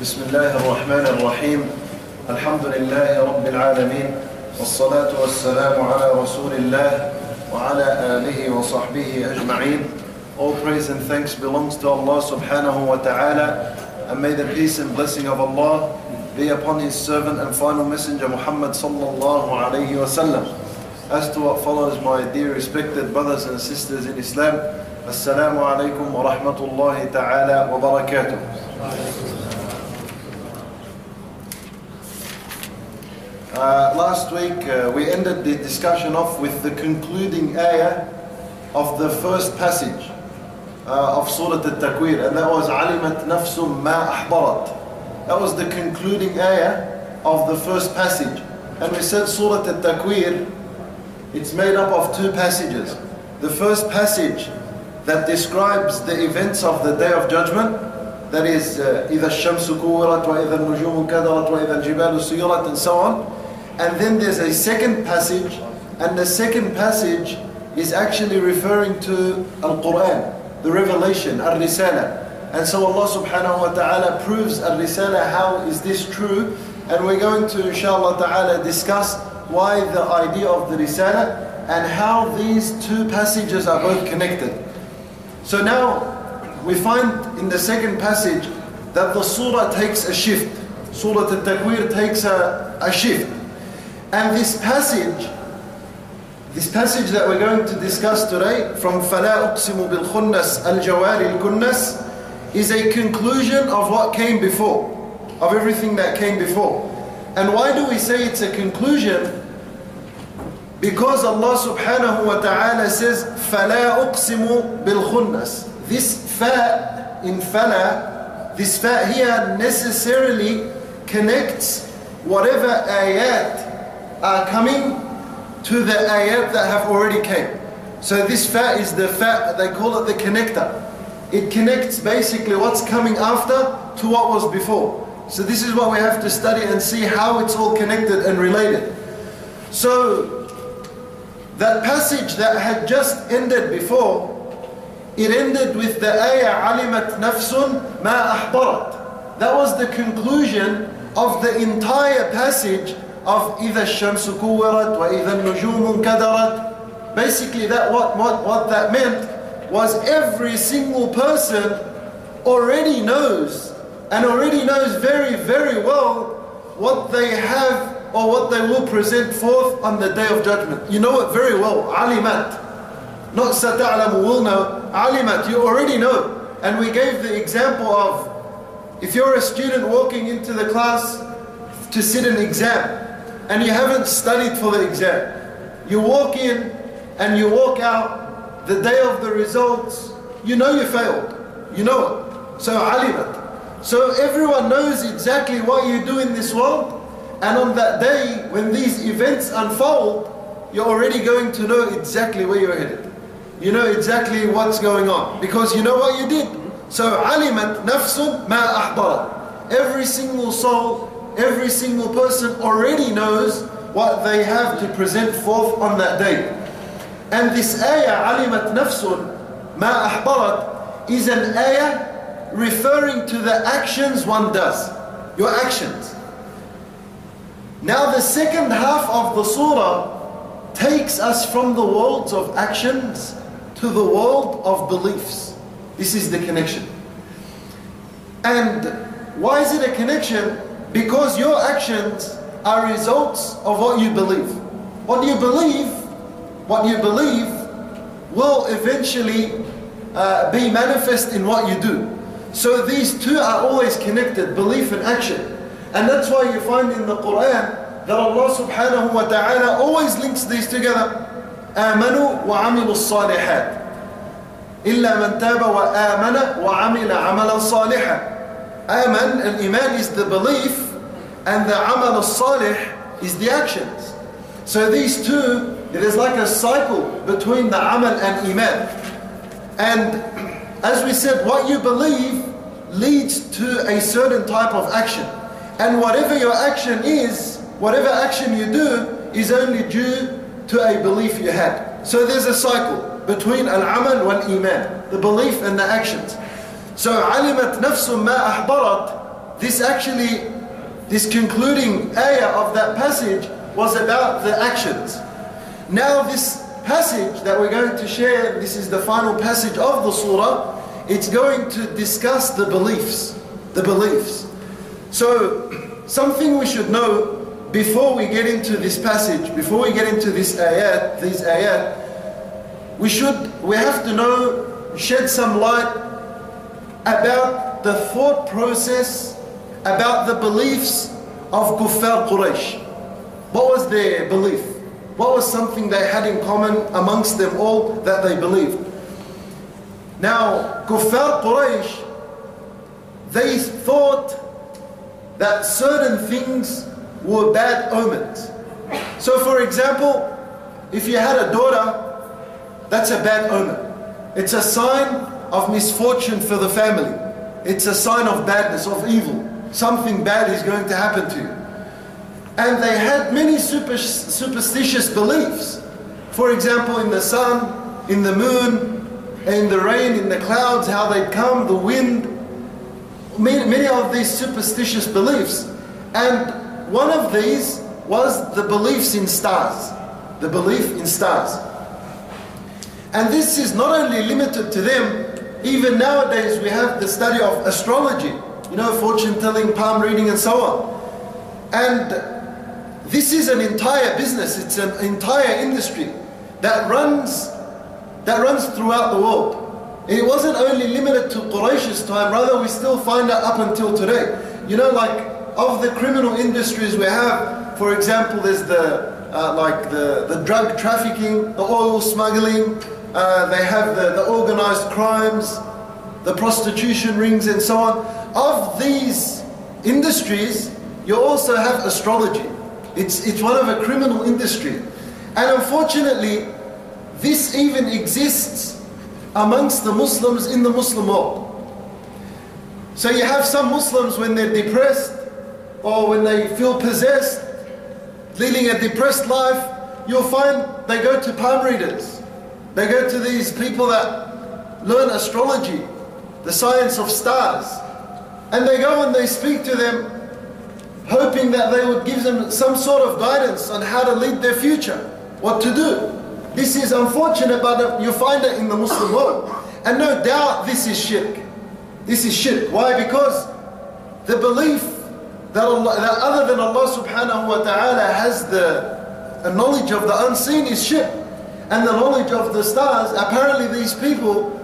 بسم الله الرحمن الرحيم الحمد لله رب العالمين والصلاة والسلام على رسول الله وعلى آله وصحبه أجمعين All praise and thanks belongs to Allah subhanahu wa ta'ala and may the peace and blessing of Allah be upon His servant and final messenger Muhammad sallallahu alayhi wa sallam. As to what follows my dear respected brothers and sisters in Islam, Assalamu alaikum wa rahmatullahi ta'ala wa barakatuh. Uh, last week uh, we ended the discussion off with the concluding ayah of the first passage uh, of Surah Al-Takwir and that was "Alimat نَفْسٌ ma ahdarat." That was the concluding ayah of the first passage. And we said Surah Al-Takwir it's made up of two passages. The first passage that describes the events of the Day of Judgment that is إِذَا الشَّمْسُ كُوِّرَتْ وَإِذَا النُّجُومُ كَدَرَتْ وَإِذَا الْجِبَالُ سُيِّرَتْ and so on and then there's a second passage, and the second passage is actually referring to Al-Quran, the revelation, Al-Risala. And so Allah subhanahu wa ta'ala proves Al-Risala, how is this true? And we're going to, inshallah ta'ala, discuss why the idea of the Risala and how these two passages are both connected. So now, we find in the second passage that the surah takes a shift. Surah Al-Takwir takes a, a shift. And this passage, this passage that we're going to discuss today from فَلَا أُقْسِمُ بِالْخُنَّسِ الْجَوَارِ الْكُنَّسِ is a conclusion of what came before, of everything that came before. And why do we say it's a conclusion? Because Allah subhanahu wa ta'ala says فَلَا أُقْسِمُ بِالْخُنَّسِ This fa in fala, this fa here necessarily connects whatever ayat are coming to the ayat that have already came. So this fa is the fa, they call it the connector. It connects basically what's coming after to what was before. So this is what we have to study and see how it's all connected and related. So that passage that had just ended before, it ended with the ayah alimat nafsun ma ahdarat. That was the conclusion of the entire passage of إِذَا الشَّمْسُ كُوِّرَتْ وَإِذَا النُّجُومُ كَدَرَتْ Basically that what, what, what that meant was every single person already knows and already knows very very well what they have or what they will present forth on the day of judgment. You know it very well, alimat. Not sata'lamu will know, alimat, you already know. And we gave the example of if you're a student walking into the class to sit an exam and you haven't studied for the exam, you walk in and you walk out the day of the results, you know you failed. You know it. So alimat. So everyone knows exactly what you do in this world. And on that day, when these events unfold, you're already going to know exactly where you're headed. You know exactly what's going on because you know what you did. So alimat nafsun ma. Every single soul, every single person already knows what they have to present forth on that day. And this ayah alimat nafsun ma ahdarat is an ayah referring to the actions one does. Your actions. Now the second half of the surah takes us from the world of actions to the world of beliefs. This is the connection. And why is it a connection? Because your actions are results of what you believe. What you believe, what you believe will eventually uh, be manifest in what you do. So these two are always connected, belief and action. And that's why you find in the Quran that Allah subhanahu wa ta'ala always links these together. آمنوا وعملوا الصالحات إلا من تاب وآمن وعمل عملا صالحا Aman and Iman is the belief and the Amal al-Salih is the actions. So these two, it is like a cycle between the Amal and Iman. And as we said, what you believe leads to a certain type of action. And whatever your action is, whatever action you do, is only due to a belief you had. So there's a cycle between al-amal wal-iman, the belief and the actions. So alimat nafsum ma ahdarat, this actually, this concluding ayah of that passage was about the actions. Now this passage that we're going to share, this is the final passage of the surah, it's going to discuss the beliefs. The beliefs. So, something we should know before we get into this passage, before we get into this ayat, these ayat, we should, we have to know, shed some light about the thought process, about the beliefs of Kuffar Quraysh. What was their belief? What was something they had in common amongst them all that they believed? Now, Kuffar Quraysh, they thought that certain things were bad omens. So, for example, if you had a daughter, that's a bad omen. It's a sign of misfortune for the family. It's a sign of badness, of evil. Something bad is going to happen to you. And they had many super, superstitious beliefs. For example, in the sun, in the moon, in the rain, in the clouds, how they come, the wind. Many, many of these superstitious beliefs. And one of these was the beliefs in stars, the belief in stars. And this is not only limited to them, even nowadays we have the study of astrology, you know, fortune telling, palm reading, and so on. And this is an entire business, it's an entire industry that runs that runs throughout the world. It wasn't only limited to Quraysh's time, rather we still find it up until today. You know, like of the criminal industries we have, for example, there's the uh, like the, the drug trafficking, the oil smuggling, uh, they have the, the organized crimes, the prostitution rings and so on. Of these industries, you also have astrology. It's, it's one of a criminal industry. And unfortunately, this even exists amongst the Muslims in the Muslim world. So you have some Muslims when they're depressed, or when they feel possessed, leading a depressed life, you'll find they go to palm readers. They go to these people that learn astrology, the science of stars. And they go and they speak to them, hoping that they would give them some sort of guidance on how to lead their future, what to do. This is unfortunate, but you find it in the Muslim world. And no doubt this is shirk. This is shirk. Why? Because the belief that, Allah, that other than Allah subhanahu wa ta'ala has the knowledge of the unseen is shirk. And the knowledge of the stars, apparently these people,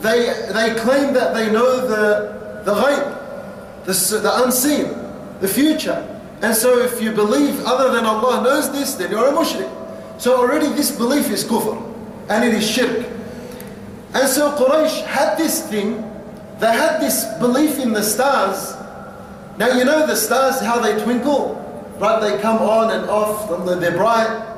they, they claim that they know the, the ghaib, the, the unseen, the future. And so if you believe other than Allah knows this, then you're a mushrik. So already this belief is kufr, and it is shirk. And so Quraysh had this thing, they had this belief in the stars, now you know the stars, how they twinkle, right? They come on and off, they're bright,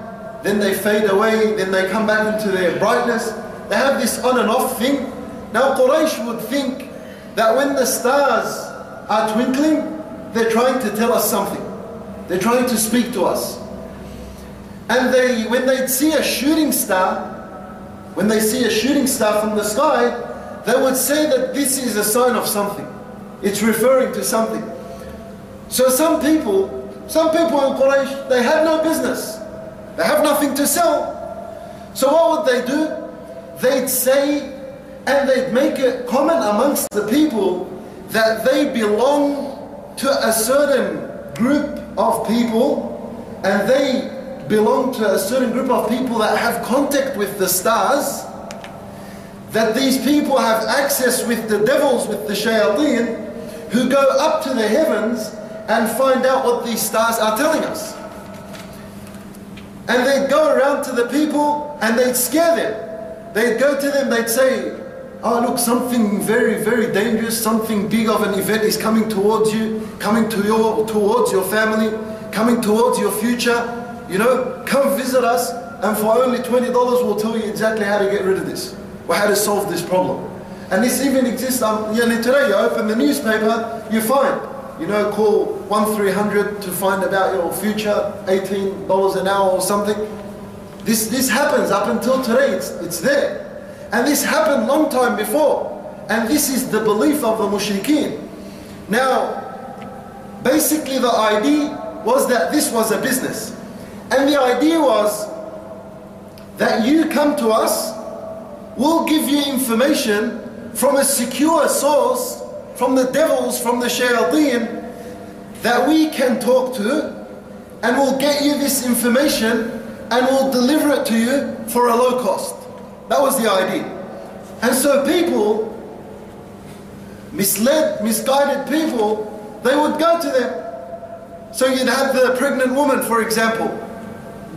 then they fade away, then they come back into their brightness. They have this on and off thing. Now Quraysh would think that when the stars are twinkling, they're trying to tell us something. They're trying to speak to us. And they, when they see a shooting star, when they see a shooting star from the sky, they would say that this is a sign of something. It's referring to something. So some people, some people in Quraysh, they have no business. They have nothing to sell. So what would they do? They'd say, and they'd make a comment amongst the people that they belong to a certain group of people and they belong to a certain group of people that have contact with the stars, that these people have access with the devils, with the shayateen, who go up to the heavens and find out what these stars are telling us. And they'd go around to the people and they'd scare them. They'd go to them, they'd say, Oh, look, something very, very dangerous, something big of an event is coming towards you, coming to your, towards your family, coming towards your future. You know, come visit us, and for only $20, we'll tell you exactly how to get rid of this, or how to solve this problem. And this even exists, um, yeah, today you open the newspaper, you find you know, call 1300 to find about your future, $18 an hour or something. This, this happens up until today, it's, it's there. And this happened long time before. And this is the belief of the mushrikeen. Now, Basically, the idea was that this was a business. And the idea was that you come to us, we'll give you information from a secure source, from the devils, from the shayateen, that we can talk to, and we'll get you this information and we'll deliver it to you for a low cost. That was the idea. And so people, misled, misguided people, they would go to them so you'd have the pregnant woman, for example,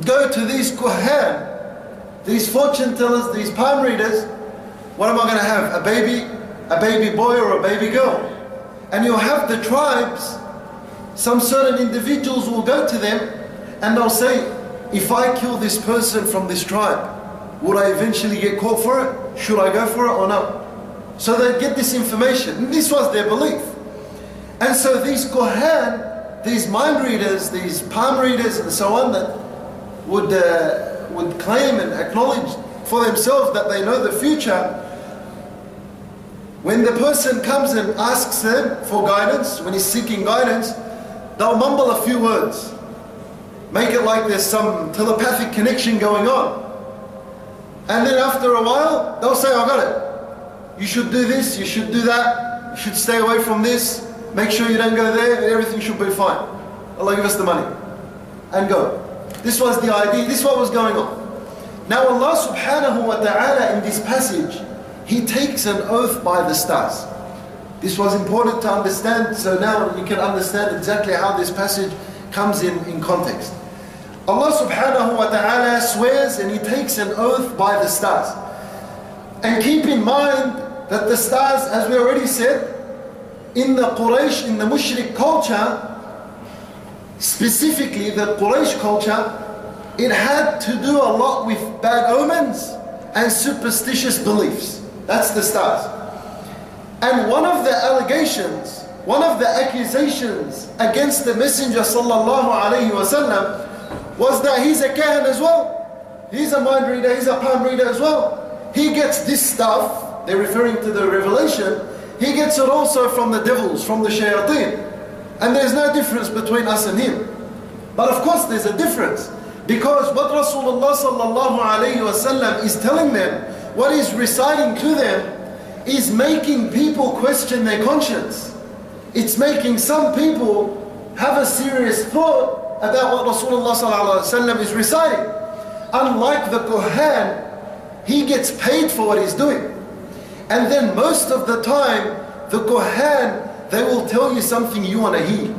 go to these kuhan, these fortune tellers, these palm readers. What am I going to have? A baby, a baby boy or a baby girl? And you'll have the tribes, some certain individuals will go to them and they'll say, if I kill this person from this tribe, would I eventually get caught for it? Should I go for it or not? So they get this information. And this was their belief. And so these Kohan, these mind readers, these palm readers, and so on, that would, uh, would claim and acknowledge for themselves that they know the future, when the person comes and asks them for guidance, when he's seeking guidance, they'll mumble a few words. Make it like there's some telepathic connection going on. And then after a while, they'll say, I got it. You should do this, you should do that, you should stay away from this, Make sure you don't go there, everything should be fine. Allah give us the money. And go. This was the idea, this is what was going on. Now Allah subhanahu wa ta'ala in this passage, He takes an oath by the stars. This was important to understand, so now you can understand exactly how this passage comes in, in context. Allah subhanahu wa ta'ala swears and He takes an oath by the stars. And keep in mind that the stars, as we already said, in the Quraysh, in the Mushrik culture, specifically the Quraysh culture, it had to do a lot with bad omens and superstitious beliefs. That's the stars. And one of the allegations, one of the accusations against the Messenger sallallahu alaihi wasallam was that he's a kahan as well. He's a mind reader, he's a palm reader as well. He gets this stuff, they're referring to the revelation, he gets it also from the devils, from the shayateen. And there's no difference between us and him. But of course there's a difference. Because what Rasulullah sallallahu alayhi wasallam is telling them, what he's reciting to them, is making people question their conscience. It's making some people have a serious thought about what Rasulullah is reciting. Unlike the Kohan, he gets paid for what he's doing. And then most of the time, the Kohan, they will tell you something you want to hear.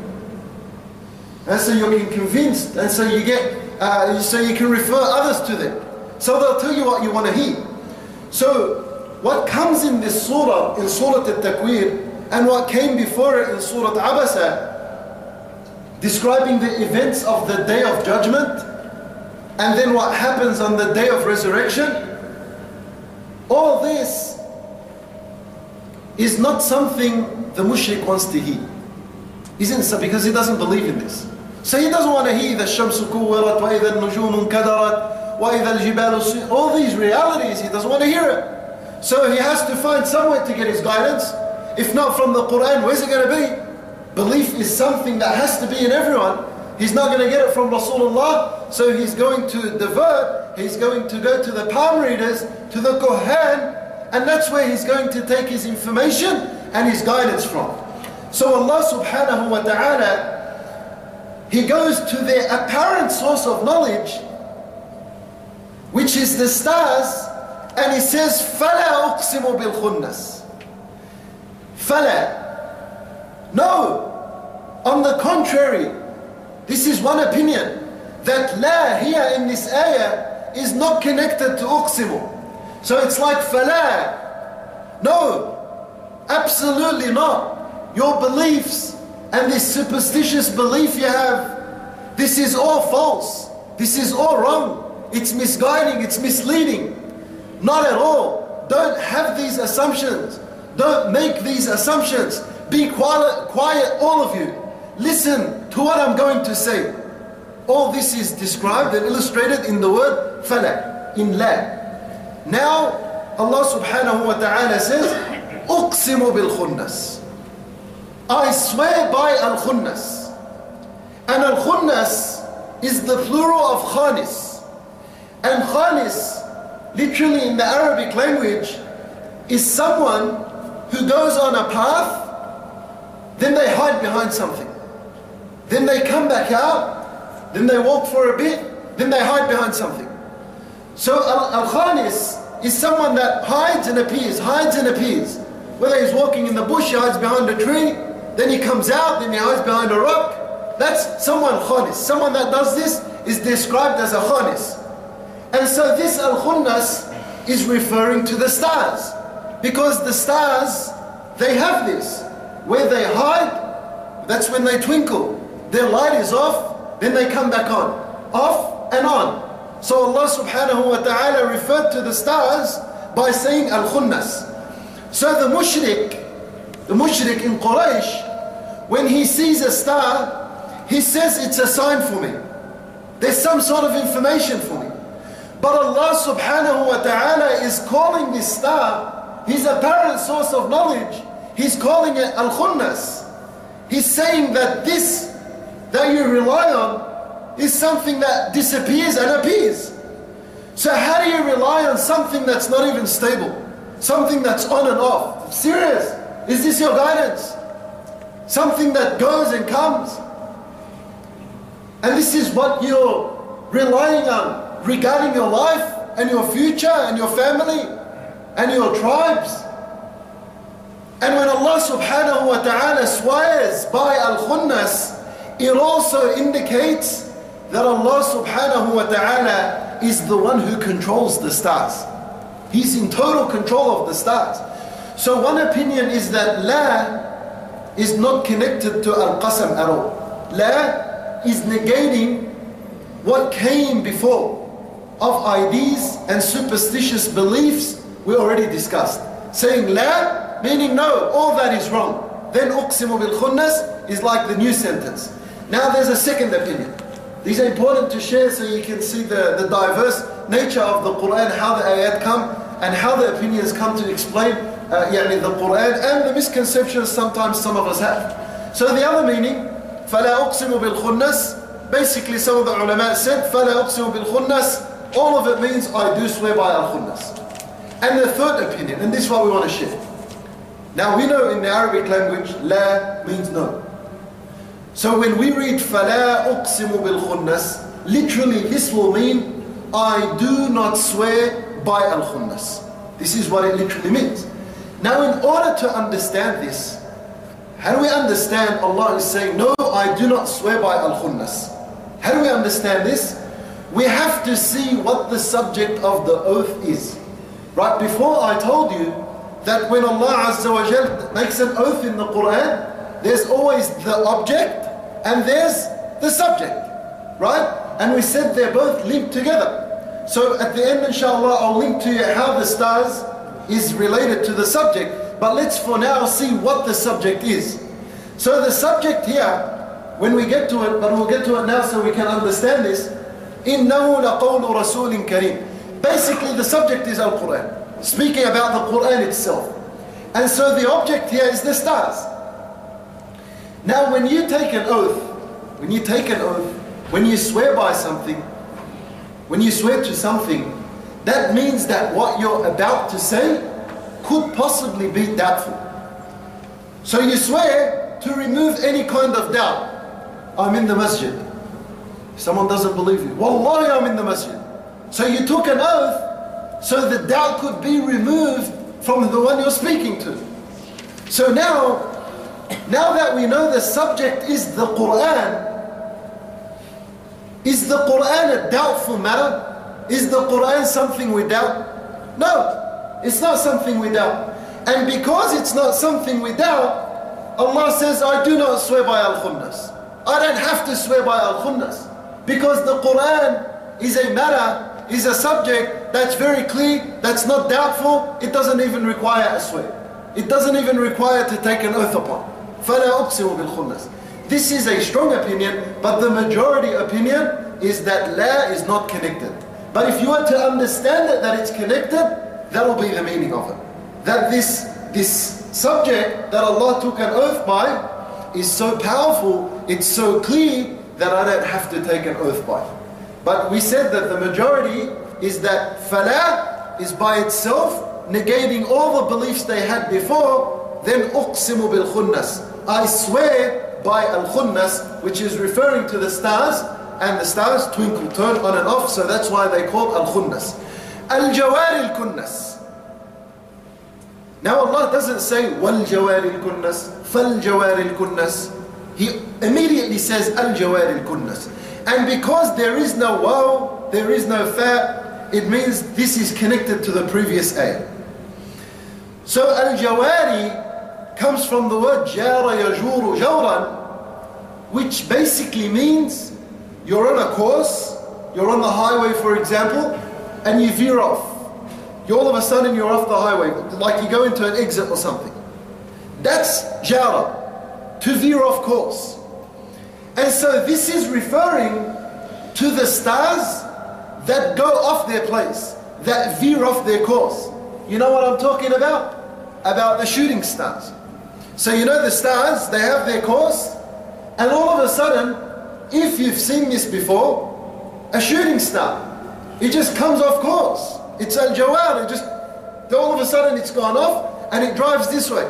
And so you're convinced, and so you get, uh, so you can refer others to them. So they'll tell you what you want to hear. So what comes in this surah, in Surah Al-Takwir, and what came before it in Surah Abasa, describing the events of the day of judgment, and then what happens on the day of resurrection, all this is not something the mushrik wants to hear. Isn't so because he doesn't believe in this. So he doesn't want to hear the shamsu kuwirat wa idha nujumun kadarat all these realities, he doesn't want to hear it. So he has to find somewhere to get his guidance. If not from the Quran, where's it going to be? Belief is something that has to be in everyone. He's not going to get it from Rasulullah, so he's going to divert, he's going to go to the palm readers, to the Kohan, and that's where he's going to take his information and his guidance from. So Allah subhanahu wa ta'ala, He goes to their apparent source of knowledge, which is the stars, and He says, فَلَا أُقْسِمُ بِالْخُنَّسِ فَلَا No. On the contrary, this is one opinion, that la here in this ayah is not connected to uqsimu. So it's like falah. No, absolutely not. Your beliefs and this superstitious belief you have, this is all false. This is all wrong. It's misguiding, it's misleading. Not at all. Don't have these assumptions. Don't make these assumptions. Be quiet, quiet, all of you. Listen to what I'm going to say. All this is described and illustrated in the word fala, in la. Now, Allah subhanahu wa ta'ala says, أقسم بالخنس I swear by Al-Khunnas. And al-khunnas is the plural of khanis. And khanis, literally in the Arabic language, is someone who goes on a path, then they hide behind something. Then they come back out, then they walk for a bit, then they hide behind something. So al-khanis is someone that hides and appears, hides and appears. Whether he's walking in the bush, he hides behind a tree, then he comes out, then he hides behind a rock. That's someone khanis. Someone that does this is described as a khanis. And so this al-khunnas is referring to the stars. Because the stars, they have this. Where they hide, that's when they twinkle. Their light is off, then they come back on. Off and on. So Allah subhanahu wa ta'ala referred to the stars by saying al-khunnas. So the mushrik, the mushrik in Quraysh, when he sees a star, he says it's a sign for me. There's some sort of information for me. But Allah subhanahu wa ta'ala is calling this star his apparent source of knowledge. He's calling it al-khunnas. He's saying that this that you rely on is something that disappears and appears. So how do you rely on something that's not even stable? Something that's on and off? Serious? Is this your guidance? Something that goes and comes? And this is what you're relying on regarding your life and your future and your family and your tribes. And when Allah subhanahu wa ta'ala swears by al-khunnas, it also indicates that Allah subhanahu wa ta'ala is the one who controls the stars. He's in total control of the stars. So one opinion is that La is not connected to Al-Qasam at all. La is negating what came before of ideas and superstitious beliefs we already discussed. Saying La, meaning no, all that is wrong. Then uqsimu bil khunnas is like the new sentence. Now there's a second opinion. These are important to share so you can see the, the diverse nature of the Quran, how the ayat come, and how the opinions come to explain uh, يعني the Quran and the misconceptions sometimes some of us have. So the other meaning, فَلَا أُقْسِمُ بِالْخُنَّسِ Basically some of the ulama said, فَلَا أُقْسِمُ بِالْخُنَّسِ All of it means I do swear by al-khunnas. And the third opinion, and this is what we want to share. Now we know in the Arabic language, la means no. So when we read فَلَا أُقْسِمُ بِالْخُنَّسِ Literally this will mean I do not swear by al-khunnas. This is what it literally means. Now in order to understand this, how do we understand Allah is saying, no, I do not swear by al-khunnas. How do we understand this? We have to see what the subject of the oath is. Right, before I told you that when Allah Azza wa Jal makes an oath in the Quran, there's always the object and there's the subject, right? And we said they're both linked together. So at the end, inshallah, I'll link to you how the stars is related to the subject. But let's for now see what the subject is. So the subject here, when we get to it, but we'll get to it now so we can understand this. إِنَّهُ لَقَوْلُ رَسُولٍ كَرِيمٍ Basically the subject is Al-Quran. Speaking about the Quran itself. And so the object here is the stars. Now, when you take an oath, when you take an oath, when you swear by something, when you swear to something, that means that what you're about to say could possibly be doubtful. So you swear to remove any kind of doubt. I'm in the masjid. Someone doesn't believe you. Wallahi, I'm in the masjid. So you took an oath so the doubt could be removed from the one you're speaking to. So now now that we know the subject is the Quran, is the Quran a doubtful matter? Is the Quran something we doubt? No, it's not something we doubt. And because it's not something we doubt, Allah says, I do not swear by Al-Khunnas. I don't have to swear by Al-Khunnas. Because the Quran is a matter, is a subject that's very clear, that's not doubtful, it doesn't even require a swear. It doesn't even require to take an oath upon. فَلَا أُقْسِمُ بِالْخُنَّسِ This is a strong opinion, but the majority opinion is that la is not connected. But if you were to understand it, that it's connected, that will be the meaning of it. That this, this subject that Allah took an oath by is so powerful, it's so clear, that I don't have to take an oath by. But we said that the majority is that fala is by itself negating all the beliefs they had before, then uqsimu bil khunnas. I swear by al khunnas, which is referring to the stars, and the stars twinkle, turn on and off, so that's why they call al khunnas. Al jawari al kunnas. Now Allah doesn't say wal jawari al kunnas, fal jawari al kunnas. He immediately says al jawari al kunnas. And because there is no wow, there is no fa, it means this is connected to the previous ayah. So al-jawari comes from the word jara yajuru jawran, which basically means you're on a course, you're on the highway for example, and you veer off. You all of a sudden you're off the highway, like you go into an exit or something. That's jara, to veer off course. And so this is referring to the stars that go off their place, that veer off their course. You know what I'm talking about? About the shooting stars. So you know the stars, they have their course, and all of a sudden, if you've seen this before, a shooting star, it just comes off course. It's al jawar, it just, all of a sudden it's gone off and it drives this way.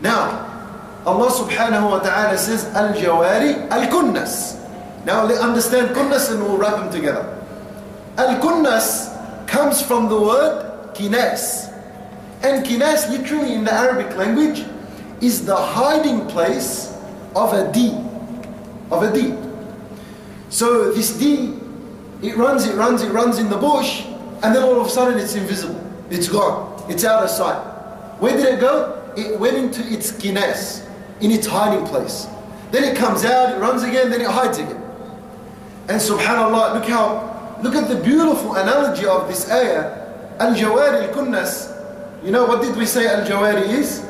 Now, Allah subhanahu wa ta'ala says, Al-Jawari Al-Kunnas. Now understand kunnas and we'll wrap them together. Al-Kunnas comes from the word kinas. And kinas literally in the Arabic language is the hiding place of a deed. Of a deed. So this deed, it runs, it runs, it runs in the bush, and then all of a sudden it's invisible. It's gone. It's out of sight. Where did it go? It went into its kinas in its hiding place. Then it comes out, it runs again, then it hides again. And subhanAllah, look how, look at the beautiful analogy of this ayah. Al-Jawari al-Kunnas. You know what did we say Al-Jawari is?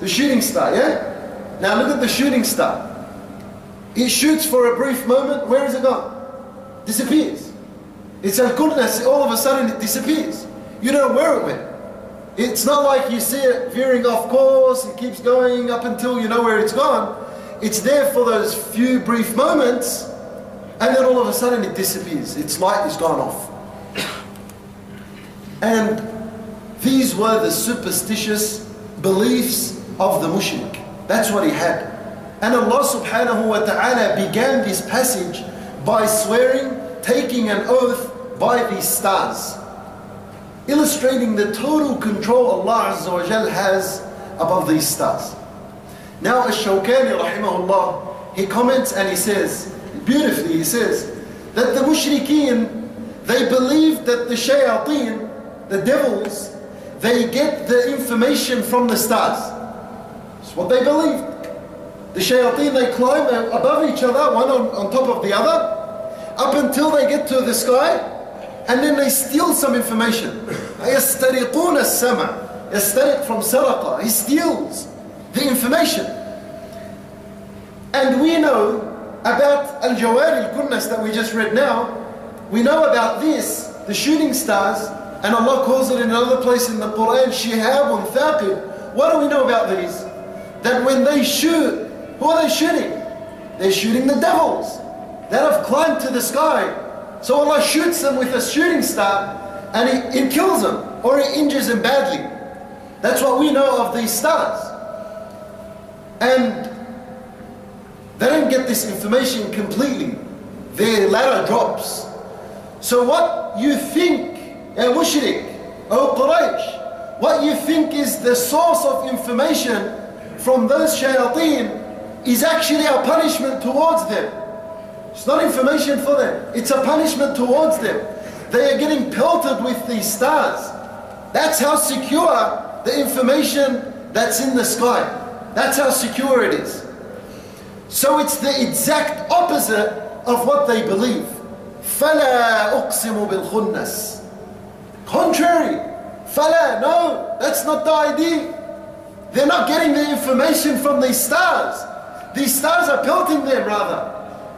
The shooting star, yeah? Now look at the shooting star. It shoots for a brief moment, where is it gone? Disappears. It's Al-Kunnas, all of a sudden it disappears. You don't know where it went. It's not like you see it veering off course, it keeps going up until you know where it's gone. It's there for those few brief moments, and then all of a sudden it disappears. Its light is gone off. And these were the superstitious beliefs of the mushrik. That's what he had. And Allah subhanahu wa ta'ala began this passage by swearing, taking an oath by these stars illustrating the total control Allah has above these stars. Now Ash-Shawkani rahimahullah, he comments and he says, beautifully he says, that the mushrikeen, they believe that the shayateen, the devils, they get the information from the stars. That's what they believe. The shayateen, they climb above each other, one on, on top of the other, up until they get to the sky, and then they steal some information. يسترقون السمع يسترق from saraqa. He steals the information. And we know about Al-Jawari al-Kunnas that we just read now. We know about this, the shooting stars, and Allah calls it in another place in the Quran, Shihabun Thaqib. What do we know about these? That when they shoot, who are they shooting? They're shooting the devils that have climbed to the sky so Allah shoots them with a shooting star and it, it kills them or it injures them badly. That's what we know of these stars. And they don't get this information completely. Their ladder drops. So what you think, a mushrik, O Quraysh, what you think is the source of information from those shayateen is actually a punishment towards them. It's not information for them. It's a punishment towards them. They are getting pelted with these stars. That's how secure the information that's in the sky. That's how secure it is. So it's the exact opposite of what they believe. فَلَا أُقْسِمُ بِالْخُنَّسِ Contrary. فَلَا, no, that's not the idea. They're not getting the information from these stars. These stars are pelting them rather.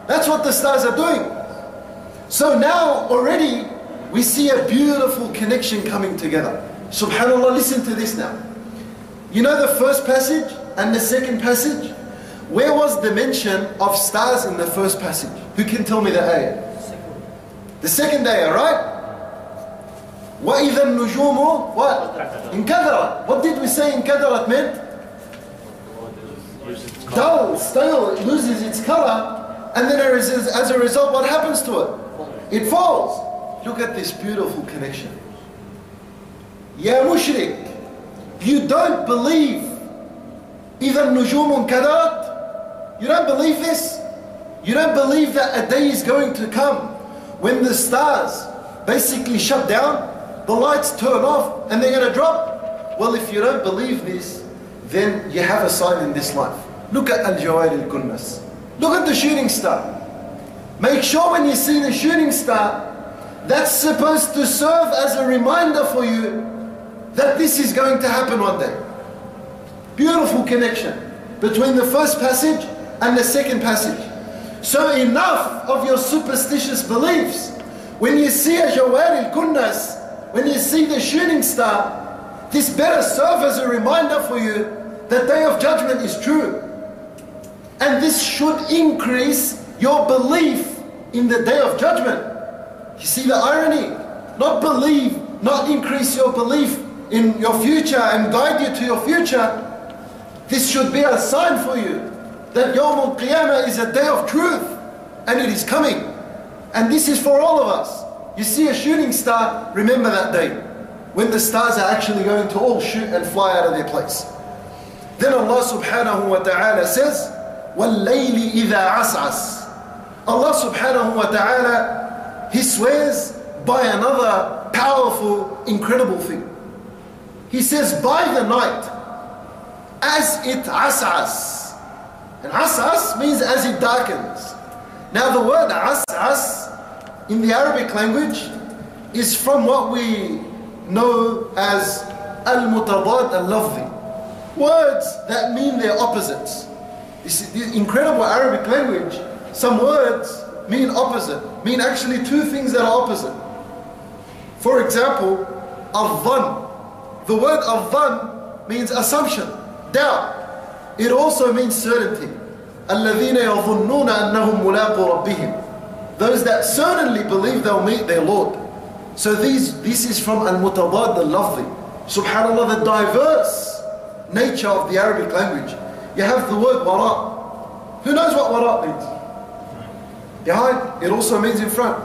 That's what the stars are doing. So now already we see a beautiful connection coming together. Subhanallah, listen to this now. You know the first passage and the second passage? Where was the mention of stars in the first passage? Who can tell me the ayah? The second ayah, right? وَإِذَا النُّجُومُ What? انكدرت. What did we say انكدرت meant? Dull, stale, it loses its color. And then as, a result, what happens to it? It falls. Look at this beautiful connection. Ya mushrik, you don't believe. either النجوم انكدرت. You don't believe this? You don't believe that a day is going to come when the stars basically shut down, the lights turn off, and they're going to drop? Well, if you don't believe this, then you have a sign in this life. Look at al jawari al-Kunnas. Look at the shooting star. Make sure when you see the shooting star, that's supposed to serve as a reminder for you that this is going to happen one day. Beautiful connection between the first passage and the second passage. So enough of your superstitious beliefs. When you see a Jawari al-Kunnas, when you see the shooting star, this better serve as a reminder for you that day of judgment is true. And this should increase your belief in the day of judgment. You see the irony? Not believe, not increase your belief in your future and guide you to your future. This should be a sign for you that Yawm al-Qiyamah is a day of truth and it is coming. And this is for all of us. You see a shooting star, remember that day when the stars are actually going to all shoot and fly out of their place. Then Allah subhanahu wa ta'ala says, وَاللَّيْلِ إِذَا عَسْعَسْ Allah subhanahu wa ta'ala, He swears by another powerful, incredible thing. He says, by the night, as it as'as. And as'as means as it darkens. Now the word as'as in the Arabic language is from what we know as al-mutadad al-lafzi. Words that mean their opposites. This incredible Arabic language, some words mean opposite, mean actually two things that are opposite. For example, al-dhan. The word al-dhan means assumption, doubt. It also means certainty. الذين يظنون أنهم ملاقو ربهم those that certainly believe they'll meet their Lord. So these, this is from Al-Mutadad, the lovely. Subhanallah, the diverse nature of the Arabic language. You have the word wara. Who knows what wara means? Behind, it also means in front.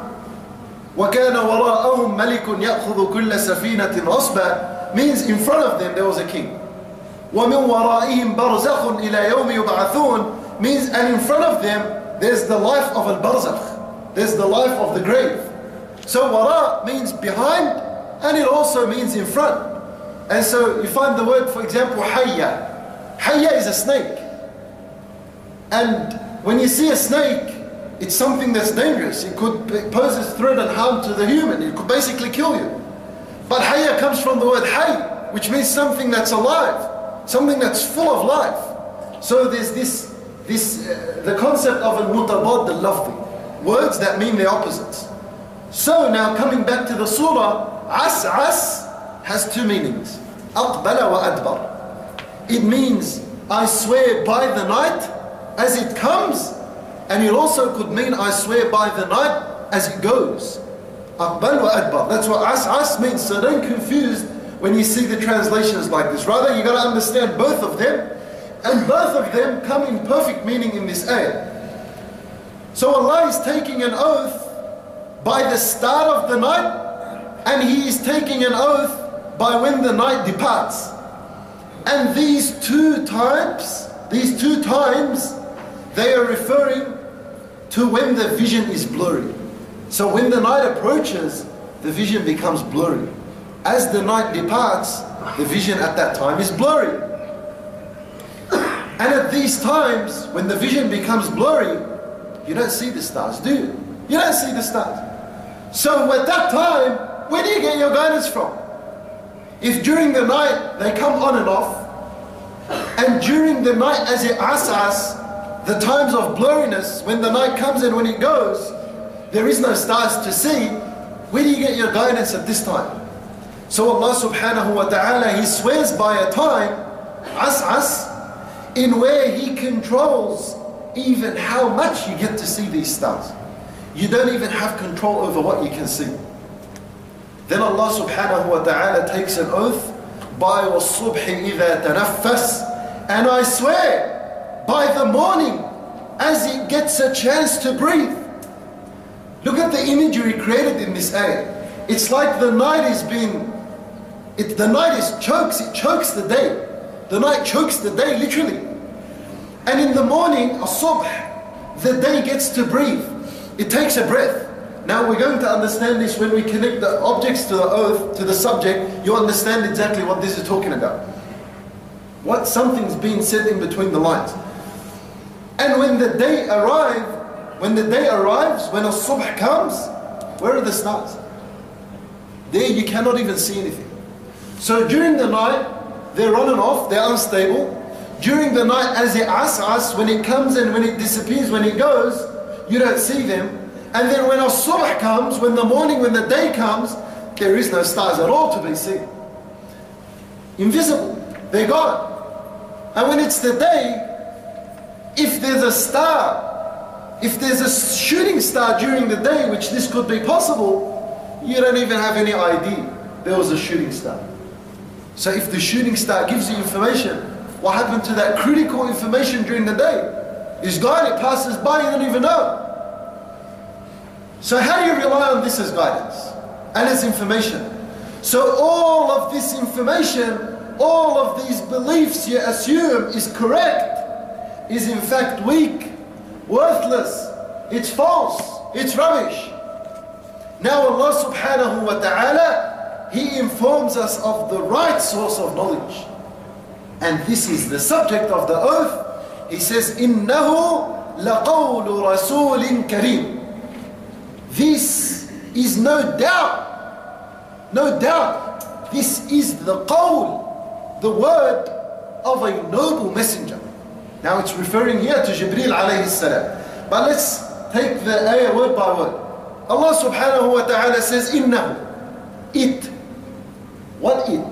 وَكَانَ وَرَاءَهُمْ مَلِكٌ يَأْخُذُ كُلَّ سَفِينَةٍ غَصْبًا means in front of them there was a king. وَمِنْ وَرَائِهِمْ بَرْزَخٌ إِلَى يَوْمِ يُبْعَثُونَ means and in front of them there's the life of al-barzakh. There's the life of the grave. So wara means behind and it also means in front. And so you find the word, for example, hayya. Hayya is a snake. And when you see a snake, it's something that's dangerous. It could pose a threat and harm to the human. It could basically kill you. But hayya comes from the word hay, which means something that's alive, something that's full of life. So there's this, this uh, the concept of al-mutabad, the lovely words that mean the opposites. So now coming back to the surah, as as has two meanings. Aqbala wa adbar. It means I swear by the night as it comes, and it also could mean I swear by the night as it goes. Aqbal wa adbar. That's what as as means. So don't confuse when you see the translations like this. Rather, you got to understand both of them, and both of them come in perfect meaning in this ayah. So Allah is taking an oath by the start of the night and He is taking an oath by when the night departs. And these two times, these two times, they are referring to when the vision is blurry. So when the night approaches, the vision becomes blurry. As the night departs, the vision at that time is blurry. And at these times, when the vision becomes blurry, you don't see the stars, do you? You don't see the stars. So at that time, where do you get your guidance from? If during the night they come on and off, and during the night as it asas, the times of blurriness, when the night comes and when it goes, there is no stars to see, where do you get your guidance at this time? So Allah subhanahu wa ta'ala, He swears by a time, as'as, in where He controls even how much you get to see these stars. You don't even have control over what you can see. Then Allah subhanahu wa ta'ala takes an oath by وَالصُّبْحِ إِذَا تَنَفَّسْ And I swear, by the morning, as it gets a chance to breathe. Look at the imagery created in this ayah. It's like the night is being, it, the night is chokes, it chokes the day. The night chokes the day, literally. And in the morning, a subh, the day gets to breathe. It takes a breath. Now we're going to understand this when we connect the objects to the oath, to the subject, you understand exactly what this is talking about. What something's being said in between the lines. And when the day arrives, when the day arrives, when a subh comes, where are the stars? There you cannot even see anything. So during the night, they're on and off, they're unstable. During the night, as it as'as, when it comes and when it disappears, when it goes, you don't see them. And then when a subh comes, when the morning, when the day comes, there is no stars at all to be seen. Invisible. They're gone. And when it's the day, if there's a star, if there's a shooting star during the day, which this could be possible, you don't even have any idea there was a shooting star. So if the shooting star gives you information, what happened to that critical information during the day? Is gone, it passes by, you don't even know. So how do you rely on this as guidance and as information? So all of this information, all of these beliefs you assume is correct, is in fact weak, worthless, it's false, it's rubbish. Now Allah subhanahu wa ta'ala, He informs us of the right source of knowledge. And this is the subject of the oath. He says, إِنَّهُ لَقَوْلُ رَسُولٍ كَرِيمٍ this is no doubt, no doubt, this is the qawl, the word of a noble messenger. Now it's referring here to Jibreel alayhi salam. But let's take the ayah word by word. Allah subhanahu wa ta'ala says, Innahu. It. What it?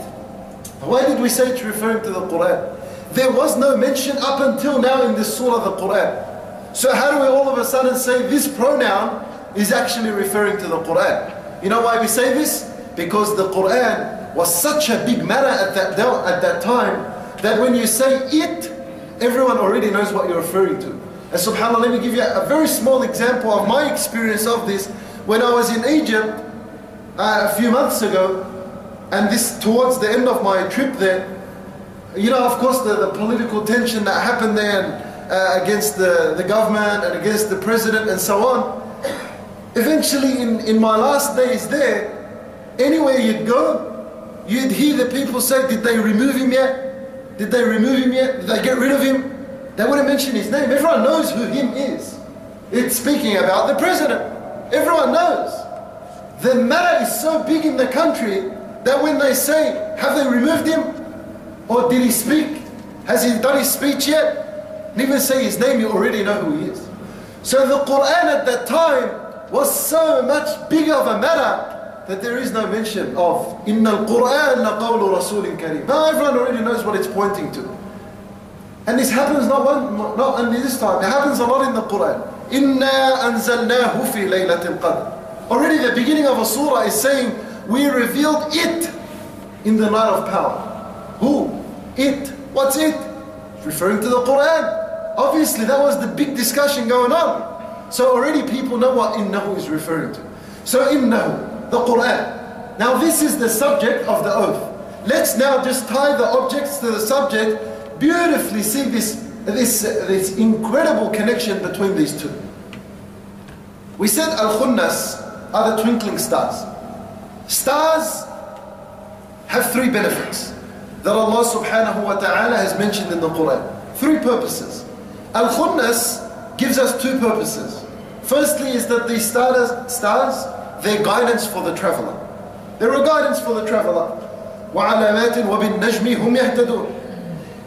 Why did we say it's referring to the Quran? There was no mention up until now in this surah the Quran. So how do we all of a sudden say this pronoun is actually referring to the Quran? You know why we say this? Because the Quran was such a big matter at that, at that time that when you say it, Everyone already knows what you're referring to. And subhanAllah, let me give you a very small example of my experience of this. When I was in Egypt uh, a few months ago, and this towards the end of my trip there, you know, of course, the, the political tension that happened there and, uh, against the, the government and against the president and so on. Eventually, in, in my last days there, anywhere you'd go, you'd hear the people say, Did they remove him yet? Did they remove him yet? Did they get rid of him? They wouldn't mention his name. Everyone knows who him is. It's speaking about the president. Everyone knows. The matter is so big in the country that when they say, have they removed him? Or did he speak? Has he done his speech yet? And even say his name, you already know who he is. So the Quran at that time was so much bigger of a matter that there is no mention of إِنَّ الْقُرْآنَ لَقَوْلُ رَسُولٍ كَرِيمٍ Now everyone already knows what it's pointing to. And this happens not, one, not only this time, it happens a lot in the Quran. إِنَّا أَنزَلْنَاهُ فِي لَيْلَةِ الْقَدْرِ Already the beginning of a surah is saying, we revealed it in the night of power. Who? It. What's it? It's referring to the Quran. Obviously that was the big discussion going on. So already people know what innahu is referring to. So innahu, the Quran. Now this is the subject of the oath. Let's now just tie the objects to the subject, beautifully see this, this, this incredible connection between these two. We said Al-Khunnas are the twinkling stars. Stars have three benefits that Allah subhanahu wa ta'ala has mentioned in the Quran. Three purposes. Al-Khunnas gives us two purposes. Firstly is that these stars, stars their guidance for the traveler. They're a guidance for the traveler. وَعَلَامَاتٍ وَبِالنَّجْمِ هُمْ يَهْتَدُونَ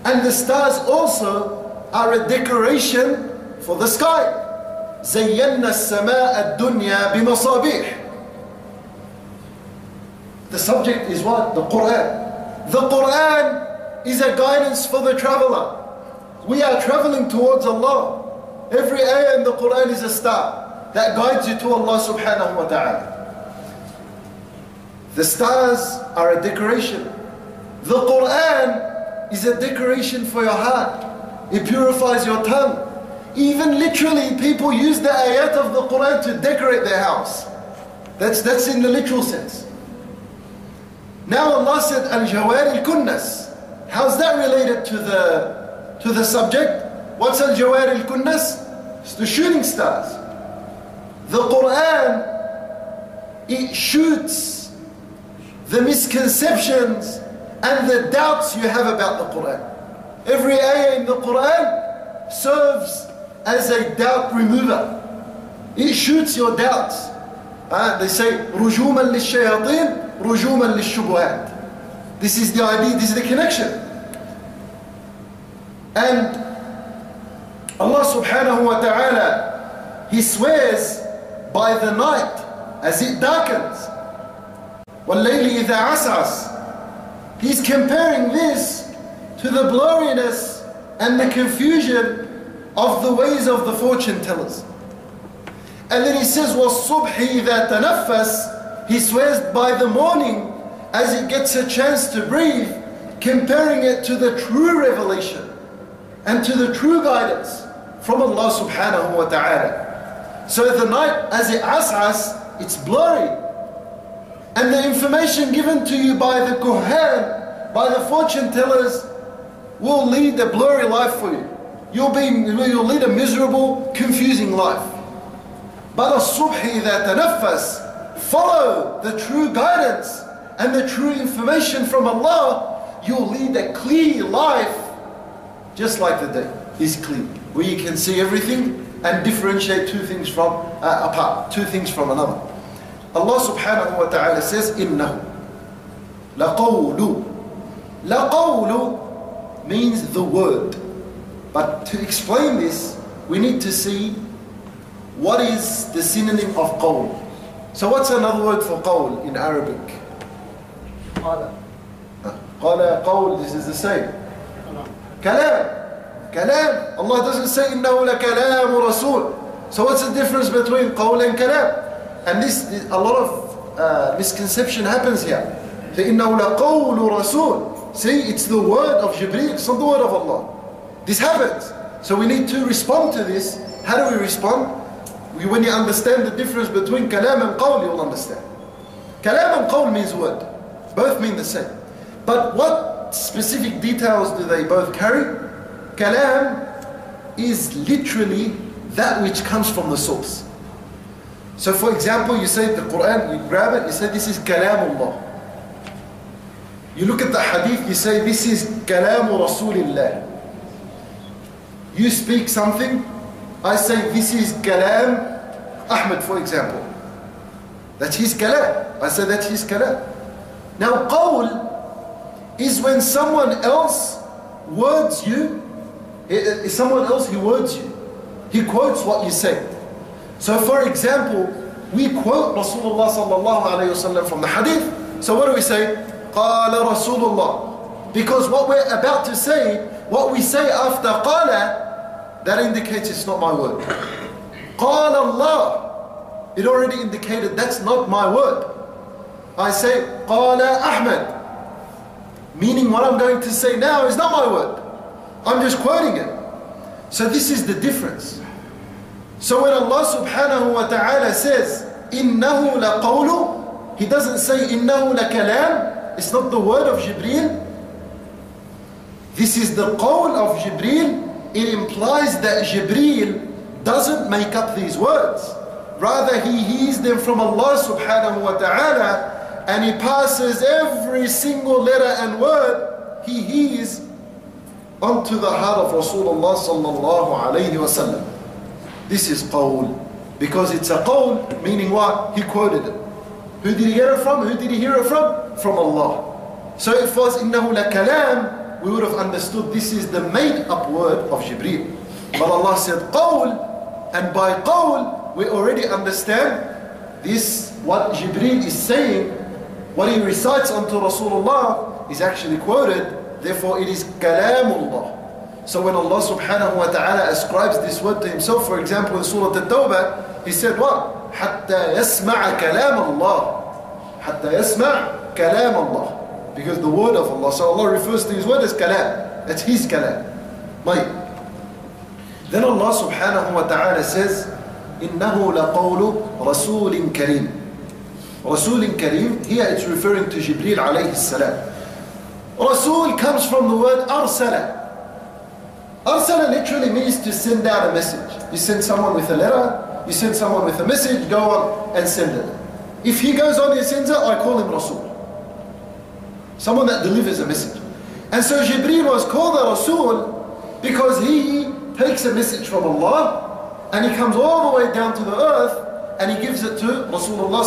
And the stars also are a decoration for the sky. زَيَّنَّا السَّمَاءَ الدُّنْيَا بِمَصَابِيحِ The subject is what? The Quran. The Quran is a guidance for the traveler. We are traveling towards Allah. Every ayah in the Quran is a star that guides you to Allah subhanahu wa ta'ala. The stars are a decoration. The Quran is a decoration for your heart. It purifies your tongue. Even literally, people use the ayat of the Quran to decorate their house. That's, that's in the literal sense. Now Allah said, Al-Jawari al-Kunnas. How's that related to the, to the subject? What's Al-Jawari al-Kunnas? It's the shooting stars. The Quran, it shoots the misconceptions and the doubts you have about the Quran. Every ayah in the Quran serves as a doubt remover. It shoots your doubts. Uh, they say, رجوما للشياطين رجوما للشبهات. This is the idea, this is the connection. And Allah subhanahu wa ta'ala, He swears by the night as it darkens. وَاللَّيْلِ إِذَا عَسْعَسْ He's comparing this to the blurriness and the confusion of the ways of the fortune tellers. And then he says, وَالصُّبْحِ إِذَا تَنَفَّسْ He swears by the morning as it gets a chance to breathe, comparing it to the true revelation and to the true guidance from Allah subhanahu wa ta'ala. So the night as it as'as, it's blurry. And the information given to you by the kuhan, by the fortune tellers, will lead a blurry life for you. You'll, be, you'll lead a miserable, confusing life. But as-subhi idha tanaffas, follow the true guidance and the true information from Allah, you'll lead a clear life just like the day is clear, where you can see everything and differentiate two things from uh, apart, two things from another. Allah subhanahu wa ta'ala says, إِنَّهُ لَقَوْلُ لَقَوْلُ means the word. But to explain this, we need to see what is the synonym of qawl. So what's another word for qawl in Arabic? قال قال qawl, this is the same. Kalam. Kalam. Allah doesn't say إِنَّهُ لَكَلَامُ رَسُولٌ So what's the difference between qawl and kalam? And this, a lot of uh, misconception happens here. So إِنَّهُ لَقَوْلُ رَسُولٌ See, it's the word of Jibreel, it's not the word of Allah. This happens. So we need to respond to this. How do we respond? We, when you understand the difference between kalam and qawl, you'll understand. Kalam and qawl means word. Both mean the same. But what specific details do they both carry? Kalam is literally that which comes from the source. So for example, you say the Quran, you grab it, you say this is kalamullah. You look at the hadith, you say this is kalamu rasulillah. You speak something, I say this is kalam Ahmed for example. That's his kalam. I say that's his kalam. Now qawl is when someone else words you, is someone else who words you. He quotes what you say. So for example, we quote Rasulullah sallallahu alayhi wasallam from the hadith. So what do we say? قال رسول الله. Because what we're about to say, what we say after قال, that indicates it's not my word. قال Allah. It already indicated that's not my word. I say قال Ahmed. Meaning what I'm going to say now is not my word. I'm just quoting it. So this is the difference. So when Allah subhanahu wa ta'ala says, إِنَّهُ لَقَوْلُ He doesn't say, إِنَّهُ لَكَلَامُ It's not the word of Jibreel. This is the qawl of Jibreel. It implies that Jibreel doesn't make up these words. Rather, he hears them from Allah subhanahu wa ta'ala and he passes every single letter and word he hears onto the heart of Rasulullah sallallahu alayhi wa sallam. This is qawl. Because it's a qawl, meaning what? He quoted it. Who did he get it from? Who did he hear it from? From Allah. So if it was إِنَّهُ لَكَلَامٌ We would have understood this is the made up word of Jibreel. But Allah said qawl, and by qawl we already understand this, what Jibreel is saying, what he recites unto Rasulullah is actually quoted, therefore it is kalamullah. So when Allah subhanahu wa ta'ala ascribes this word to himself, for example in Surah At-Tawbah, he said what? حتى يسمع كلام الله حتى يسمع كلام الله because the word of Allah so Allah refers to his word as kalam it's his kalam طيب then Allah subhanahu wa ta'ala says إنه لقول رسول كريم رسول كريم here it's referring to Jibreel عليه السلام Rasul comes from the word arsala Arsala literally means to send out a message. You send someone with a letter, you send someone with a message, go on and send it. If he goes on and sends it, I call him Rasul. Someone that delivers a message. And so Jibreel was called a Rasul because he takes a message from Allah and he comes all the way down to the earth and he gives it to Rasulullah.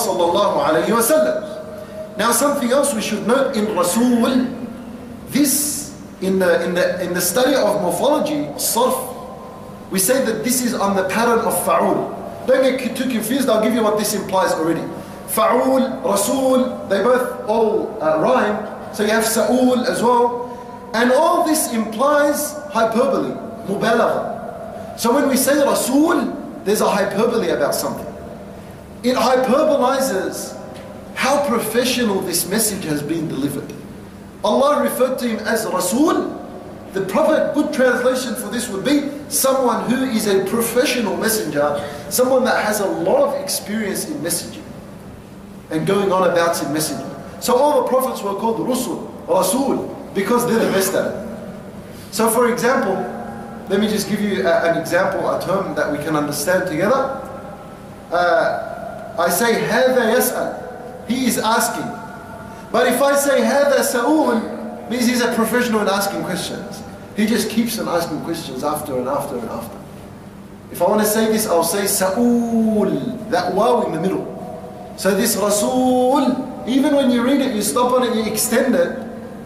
Now something else we should note in Rasul, this in the, in the, in the study of morphology, sarf, we say that this is on the pattern of fa'ul. Don't get too confused, I'll give you what this implies already. Fa'ul, Rasul, they both all uh, rhyme. So you have Sa'ul as well. And all this implies hyperbole, mubalagha. So when we say Rasul, there's a hyperbole about something. It hyperbolizes how professional this message has been delivered. Allah referred to him as Rasul. The proper good translation for this would be someone who is a professional messenger, someone that has a lot of experience in messaging and going on about in messaging. So all the prophets were called Rusul, Rasul, because they're the best at it. So for example, let me just give you a, an example, a term that we can understand together. Uh, I say, هذا يسأل. He is asking. But if I say هذا سؤول, means he's a professional in asking questions. He just keeps on asking questions after and after and after. If I want to say this, I'll say sa'ul, that waw in the middle. So this Rasul, even when you read it, you stop on it, you extend it,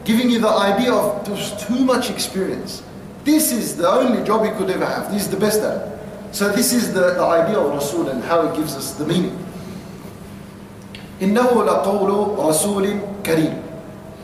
giving you the idea of there's too much experience. This is the only job he could ever have. This is the best at it. So this is the, the idea of Rasul and how it gives us the meaning. إنه لقول رسول كريم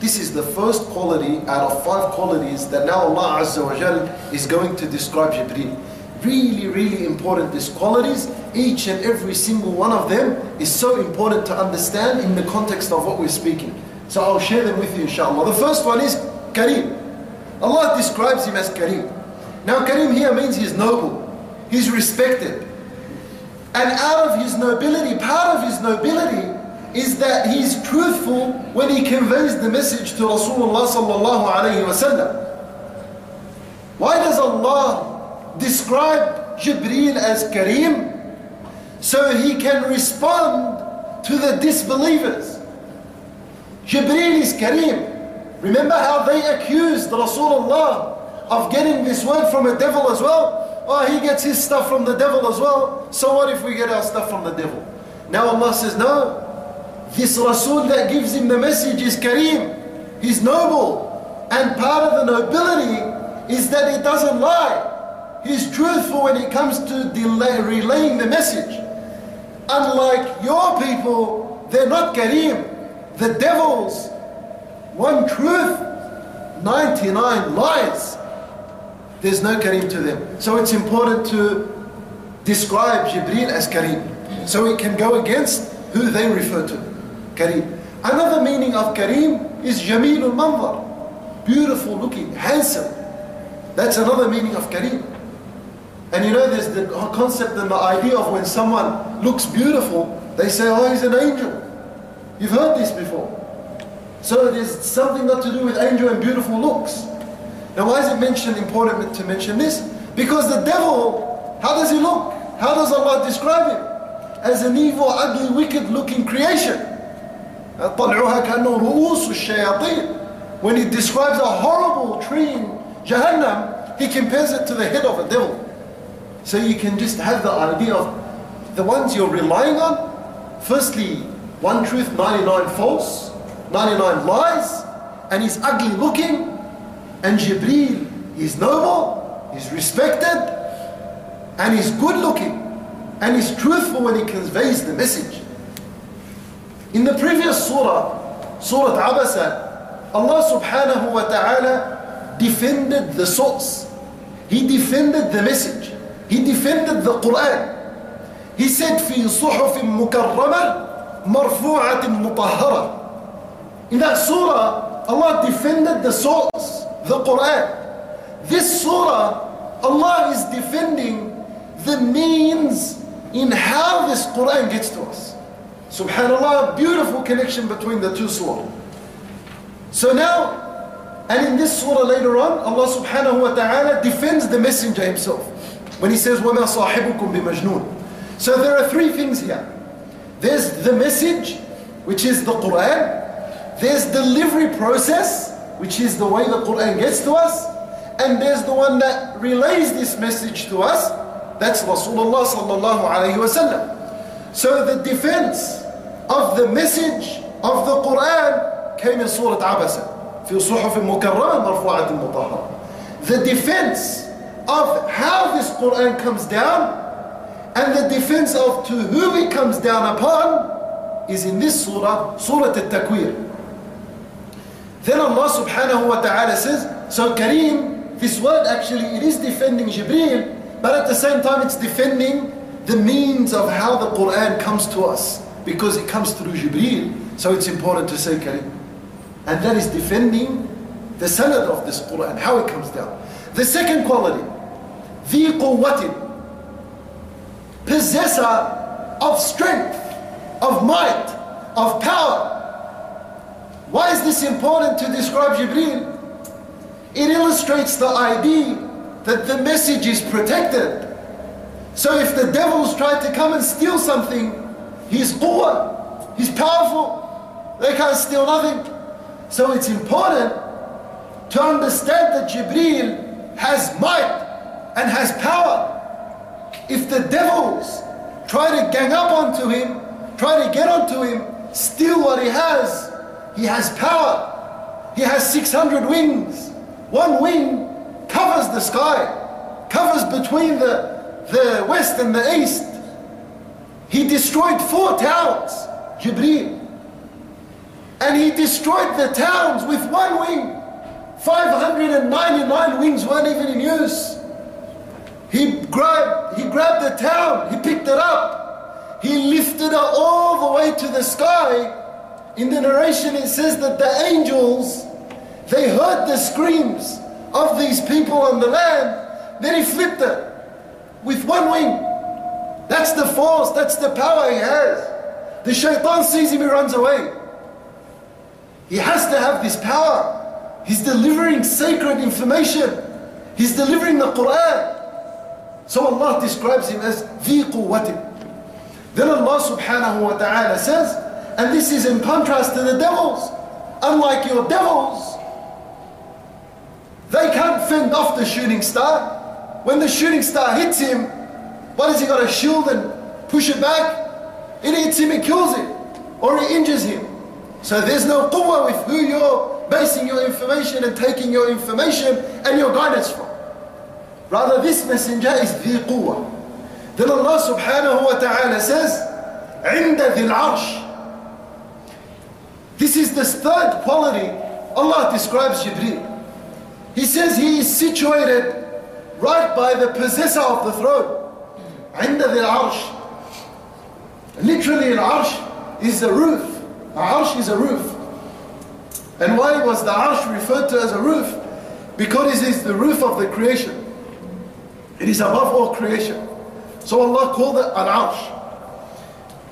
This is the first quality out of five qualities that now Allah Azza wa Jal is going to describe Jibreel. Really, really important, these qualities. Each and every single one of them is so important to understand in the context of what we're speaking. So I'll share them with you inshallah. The first one is Kareem. Allah describes him as Kareem. Now Kareem here means he's noble. He's respected. And out of his nobility, part of his nobility is that he's truthful when he conveys the message to Rasulullah sallallahu alayhi wasallam. Why does Allah describe Jibreel as Kareem? So he can respond to the disbelievers. Jibreel is Kareem. Remember how they accused Rasulullah of getting this word from a devil as well? Oh, he gets his stuff from the devil as well. So what if we get our stuff from the devil? Now Allah says, no, this Rasul that gives him the message is Kareem. He's noble. And part of the nobility is that he doesn't lie. He's truthful when it comes to delay, relaying the message. Unlike your people, they're not Kareem. The devils, one truth, 99 lies. There's no Kareem to them. So it's important to describe Jibreel as Kareem. So it can go against who they refer to. Kareem. Another meaning of Kareem is Jameel al-Manzar. Beautiful looking, handsome. That's another meaning of Kareem. And you know there's the concept and the idea of when someone looks beautiful, they say, oh, he's an angel. You've heard this before. So there's something got to do with angel and beautiful looks. Now why is it mentioned, important to mention this? Because the devil, how does he look? How does Allah describe him? As an evil, ugly, wicked looking creation. طلعوها كأنه رؤوس الشياطين when he describes a horrible tree in Jahannam he compares it to the head of a devil so you can just have the idea of the ones you're relying on firstly one truth 99 false 99 lies and he's ugly looking and Jibreel is noble he's respected and he's good looking and he's truthful when he conveys the message in the previous surah, Surah Abasa, Allah subhanahu wa ta'ala defended the source. He defended the message. He defended the Quran. He said في صحف مكرمة مرفوعة مطهرة In that surah, Allah defended the source, the Quran. This surah, Allah is defending the means in how this Quran gets to us. Subhanallah, beautiful connection between the two surah. So now, and in this surah later on, Allah subhanahu wa ta'ala defends the messenger himself. When he says, وَمَا صَاحِبُكُمْ بِمَجْنُونَ So there are three things here. There's the message, which is the Quran. There's delivery process, which is the way the Quran gets to us. And there's the one that relays this message to us. That's Rasulullah sallallahu alayhi wasallam. So the defense of the message of the Quran came in Surah Abasa. في صحف مكرمة مرفوعة مطهرة. The defense of how this Quran comes down and the defense of to whom it comes down upon is in this surah, Surah Al-Takwir. Then Allah subhanahu wa ta'ala says, so Kareem, this word actually, it is defending Jibreel, but at the same time it's defending the means of how the Quran comes to us because it comes through Jibreel, so it's important to say Kareem. And that is defending the sanad of this Quran, how it comes down. The second quality, the quwwatin, possessor of strength, of might, of power. Why is this important to describe Jibreel? It illustrates the idea that the message is protected so if the devils try to come and steal something, he's quwwah, he's powerful, they can't steal nothing. So it's important to understand that Jibreel has might and has power. If the devils try to gang up onto him, try to get onto him, steal what he has, he has power. He has 600 wings. One wing covers the sky, covers between the, the west and the east. He destroyed four towns, Jibreel. And he destroyed the towns with one wing. 599 wings weren't even in use. He grabbed, he grabbed the town, he picked it up, he lifted it all the way to the sky. In the narration, it says that the angels, they heard the screams of these people on the land. Then he flipped it with one wing. That's the force, that's the power he has. The shaitan sees him, he runs away. He has to have this power. He's delivering sacred information. He's delivering the Quran. So Allah describes him as ذي قوة. Then Allah subhanahu wa ta'ala says, and this is in contrast to the devils. Unlike your devils, they can't fend off the shooting star. When the shooting star hits him, what has he got a shield and push it back? It hits him, it kills him, or it injures him. So there's no quwwah with who you're basing your information and taking your information and your guidance from. Rather, this messenger is ذي quwwah. Then Allah subhanahu wa ta'ala says, عند ذي العرش. This is the third quality Allah describes Jibreel. He says he is situated right by the possessor of the throne. عند ذي العرش. Literally, an arsh is the roof. A arsh is a roof. And why was the arsh referred to as a roof? Because it is the roof of the creation. It is above all creation. So Allah called it an arsh.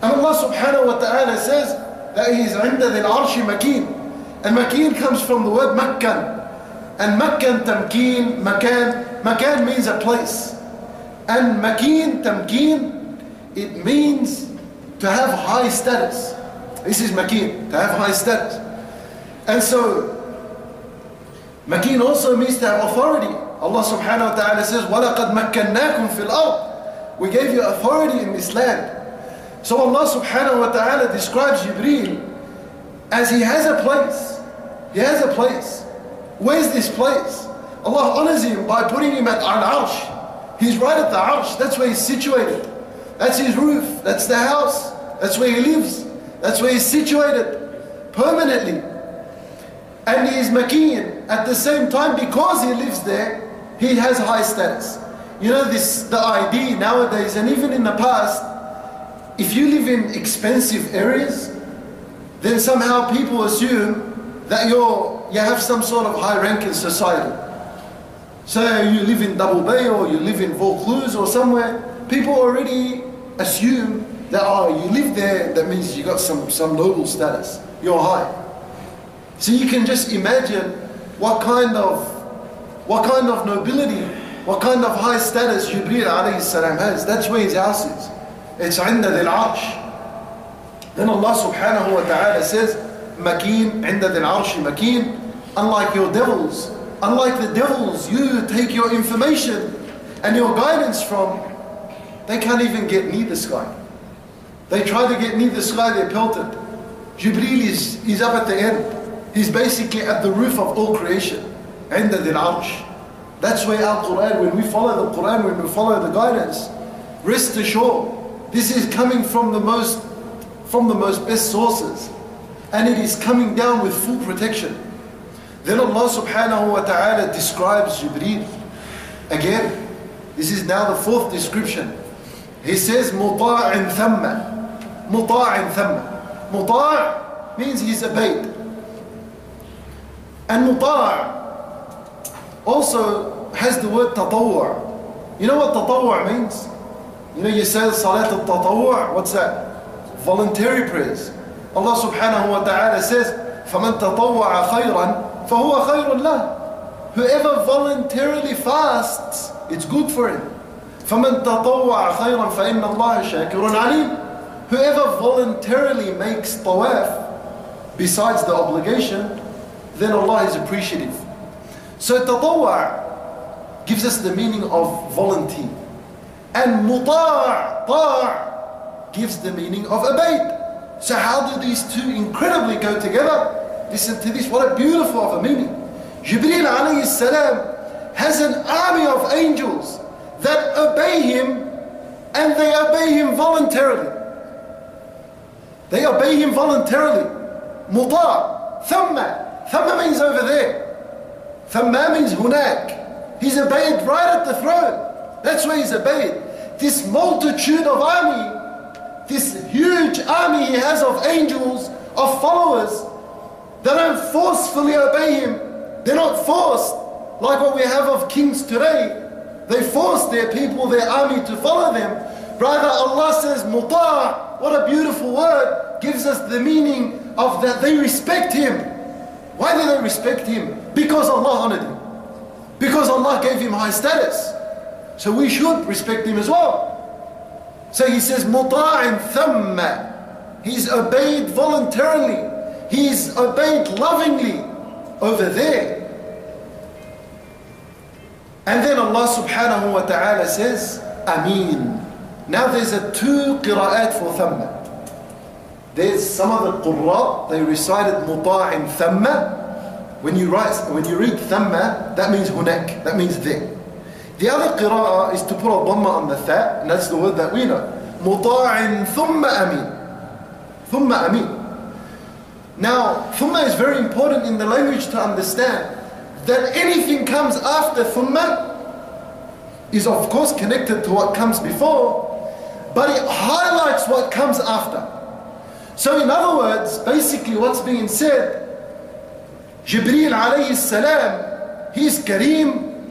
And Allah subhanahu wa ta'ala says that He is عند ذي العرش مكين. And makin comes from the word makkan. And makkan, tamkeen, makan. Makan means a place. And makin, tamkeen, it means to have high status. This is makin, to have high status. And so, makin also means to have authority. Allah subhanahu wa ta'ala says, وَلَقَدْ مَكَّنَّاكُمْ فِي الْأَرْضِ We gave you authority in this land. So Allah subhanahu wa ta'ala describes Jibreel as he has a place. He has a place. Where's this place? Allah honors him by putting him at al arsh. He's right at the arsh. That's where he's situated. That's his roof. That's the house. That's where he lives. That's where he's situated permanently. And he is at the same time because he lives there, he has high status. You know, this the idea nowadays, and even in the past, if you live in expensive areas, then somehow people assume that you're you have some sort of high rank in society. So you live in Double Bay or you live in Vaucluse or somewhere, people already assume that oh you live there, that means you got some, some noble status. You're high. So you can just imagine what kind of what kind of nobility, what kind of high status Jibreel alayhi salam has. That's where his house is. It's عند ذي العرش. Then Allah subhanahu wa ta'ala says, Makeen, عند ذي العرش makeen. Unlike your devils, unlike the devils you take your information and your guidance from, they can't even get near the sky. They try to get near the sky, they're pelted. Jibreel is, is up at the end. He's basically at the roof of all creation. عند ذي العرش. That's where our Quran, when we follow the Quran, when we follow the guidance, rest assured, this is coming from the most, from the most best sources. And it is coming down with full protection. Then Allah subhanahu wa ta'ala describes Jibreel. Again, this is now the fourth description. He says, مُطَاعٍ ثَمَّ مُطَاعٍ ثَمَّ مُطَاع means he's obeyed. And muta' also has the word tatawwa'. You know what tatawwa' means? You know, you say salat al-tatawwa', what's that? Voluntary prayers. Allah subhanahu wa ta'ala says, فَمَنْ تَطَوَّعَ خَيْرًا فَهُوَ خَيْرٌ لَهُ Whoever voluntarily fasts, it's good for him. فَمَنْ تَطَوَّعَ خَيْرًا فَإِنَّ اللَّهَ شَاكِرٌ عَلِيمٌ Whoever voluntarily makes tawaf besides the obligation, then Allah is appreciative. So tatawwa' gives us the meaning of volunteer. And muta' ta' gives the meaning of obeyed. So how do these two incredibly go together? Listen to this, what a beautiful of a meaning. Jibreel alayhi salam has an army of angels that obey him and they obey him voluntarily. They obey him voluntarily. Muta' thamma Thamma means over there. Thamma means hunak. He's obeyed right at the throne. That's where he's obeyed. This multitude of army, this huge army he has of angels, of followers, they don't forcefully obey him. They're not forced like what we have of kings today. They force their people, their army to follow them. Rather, Allah says, muta', what a beautiful word, gives us the meaning of that they respect him. Why do they respect him? Because Allah honored him. Because Allah gave him high status. So we should respect him as well. So he says, مُطَاعٍ ثَمَّ He's obeyed voluntarily. He's obeyed lovingly over there. And then Allah subhanahu wa ta'ala says, Ameen. Now there's a two qira'at for thamma. There's some of the qurra, they recited muta'in thamma. When you write, when you read thamma, that means hunak, that means there. The other qira'ah is to put a dhamma on the tha, and that's the word that we know. Muta'in thumma amin. Thumma amin. Now, thumma is very important in the language to understand that anything comes after thumma is of course connected to what comes before, but it highlights what comes after. So in other words, basically what's being said, Jibreel alayhi salam, he's Kareem,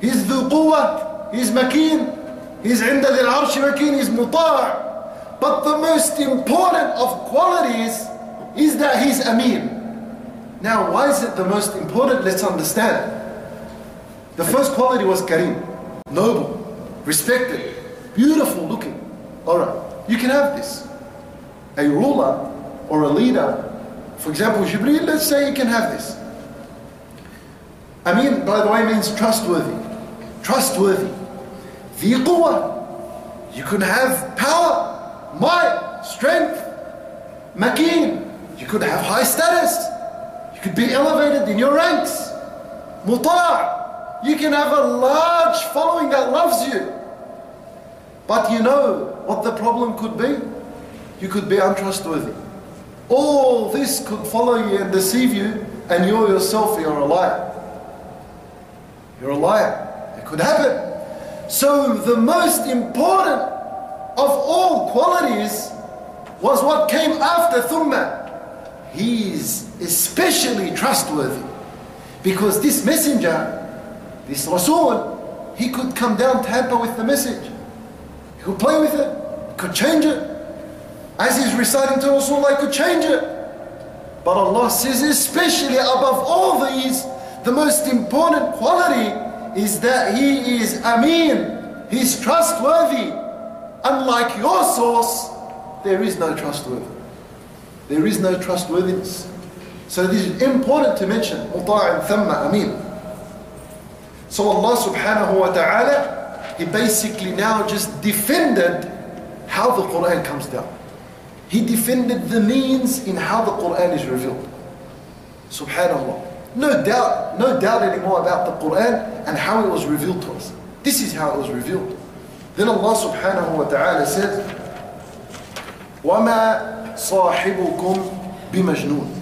he's Dhu Quwwah, he's Makin, he's Inda Dil Arshi Makin, he's Muta' but the most important of qualities is that he's Amin. Now why is it the most important? Let's understand. The first quality was Kareem, noble, respected, beautiful looking. Alright, you can have this a ruler or a leader, for example, Jibreel, let's say you can have this. Mean, by the way, means trustworthy. Trustworthy. The. You can have power, might, strength, makin. You could have high status. You could be elevated in your ranks. Muta'. You can have a large following that loves you. But you know what the problem could be? you could be untrustworthy. All this could follow you and deceive you, and you yourself are a liar. You're a liar. It could happen. So the most important of all qualities was what came after thumma. He is especially trustworthy because this messenger, this Rasul, he could come down tamper with the message. He could play with it, could change it. As he's reciting to Rasulullah, he could change it. But Allah says, especially above all these, the most important quality is that He is Amin, He's trustworthy. Unlike your source, there is no trustworthy. There is no trustworthiness. So this is important to mention. مطاع ثم أمين. So Allah subhanahu wa ta'ala, He basically now just defended how the Quran comes down. He defended the means in how the Quran is revealed. Subhanallah. No doubt, no doubt anymore about the Quran and how it was revealed to us. This is how it was revealed. Then Allah subhanahu wa ta'ala says, وَمَا صَاحِبُكُمْ بِمَجْنُونَ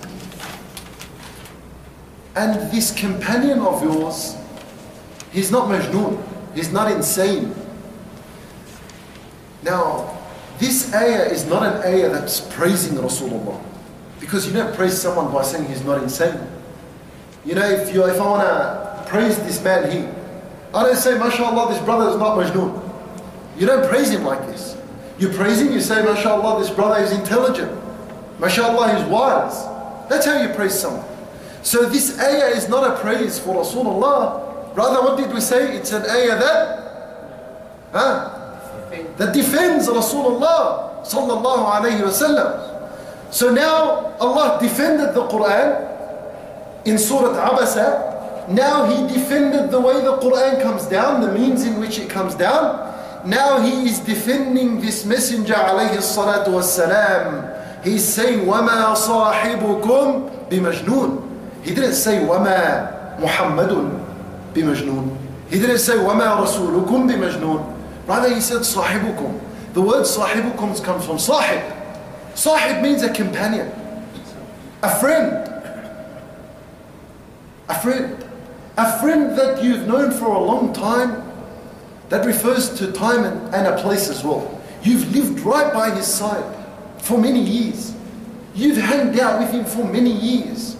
And this companion of yours, he's not majnoon, he's not insane. Now, this ayah is not an ayah that's praising Rasulullah. Because you don't praise someone by saying he's not insane. You know, if you if I want to praise this man here, I don't say, MashaAllah, this brother is not Majnoon. You don't praise him like this. You praise him, you say, MashaAllah, this brother is intelligent. MashaAllah, he's wise. That's how you praise someone. So this ayah is not a praise for Rasulullah. Rather, what did we say? It's an ayah that, huh? that defends Rasulullah sallallahu alayhi wasallam. So now Allah defended the Quran in Surah Abasa. Now He defended the way the Quran comes down, the means in which it comes down Now He is defending this Messenger alayhi salatu wasalam. He's saying, وَمَا صَاحِبُكُمْ بِمَجْنُونَ He didn't say, وَمَا مُحَمَّدٌ بِمَجْنُونَ He didn't say, وَمَا رَسُولُكُمْ بِمَجْنُونَ Rather, he said sahibukum. The word sahibukum comes from sahib. Sahib means a companion, a friend. A friend. A friend that you've known for a long time. That refers to time and, and a place as well. You've lived right by his side for many years. You've hanged out with him for many years.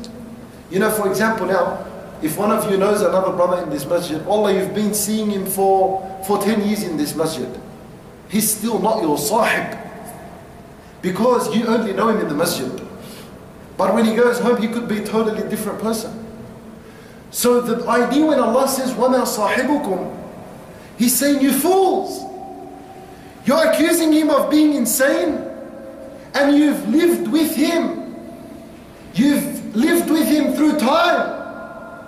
You know, for example, now, if one of you knows another brother in this masjid, Allah, you've been seeing him for, for 10 years in this masjid. He's still not your sahib. Because you only know him in the masjid. But when he goes home, he could be a totally different person. So the idea when Allah says, وَمَا صَاحِبُكُمْ He's saying, you fools. You're accusing him of being insane. And you've lived with him. You've lived with him through time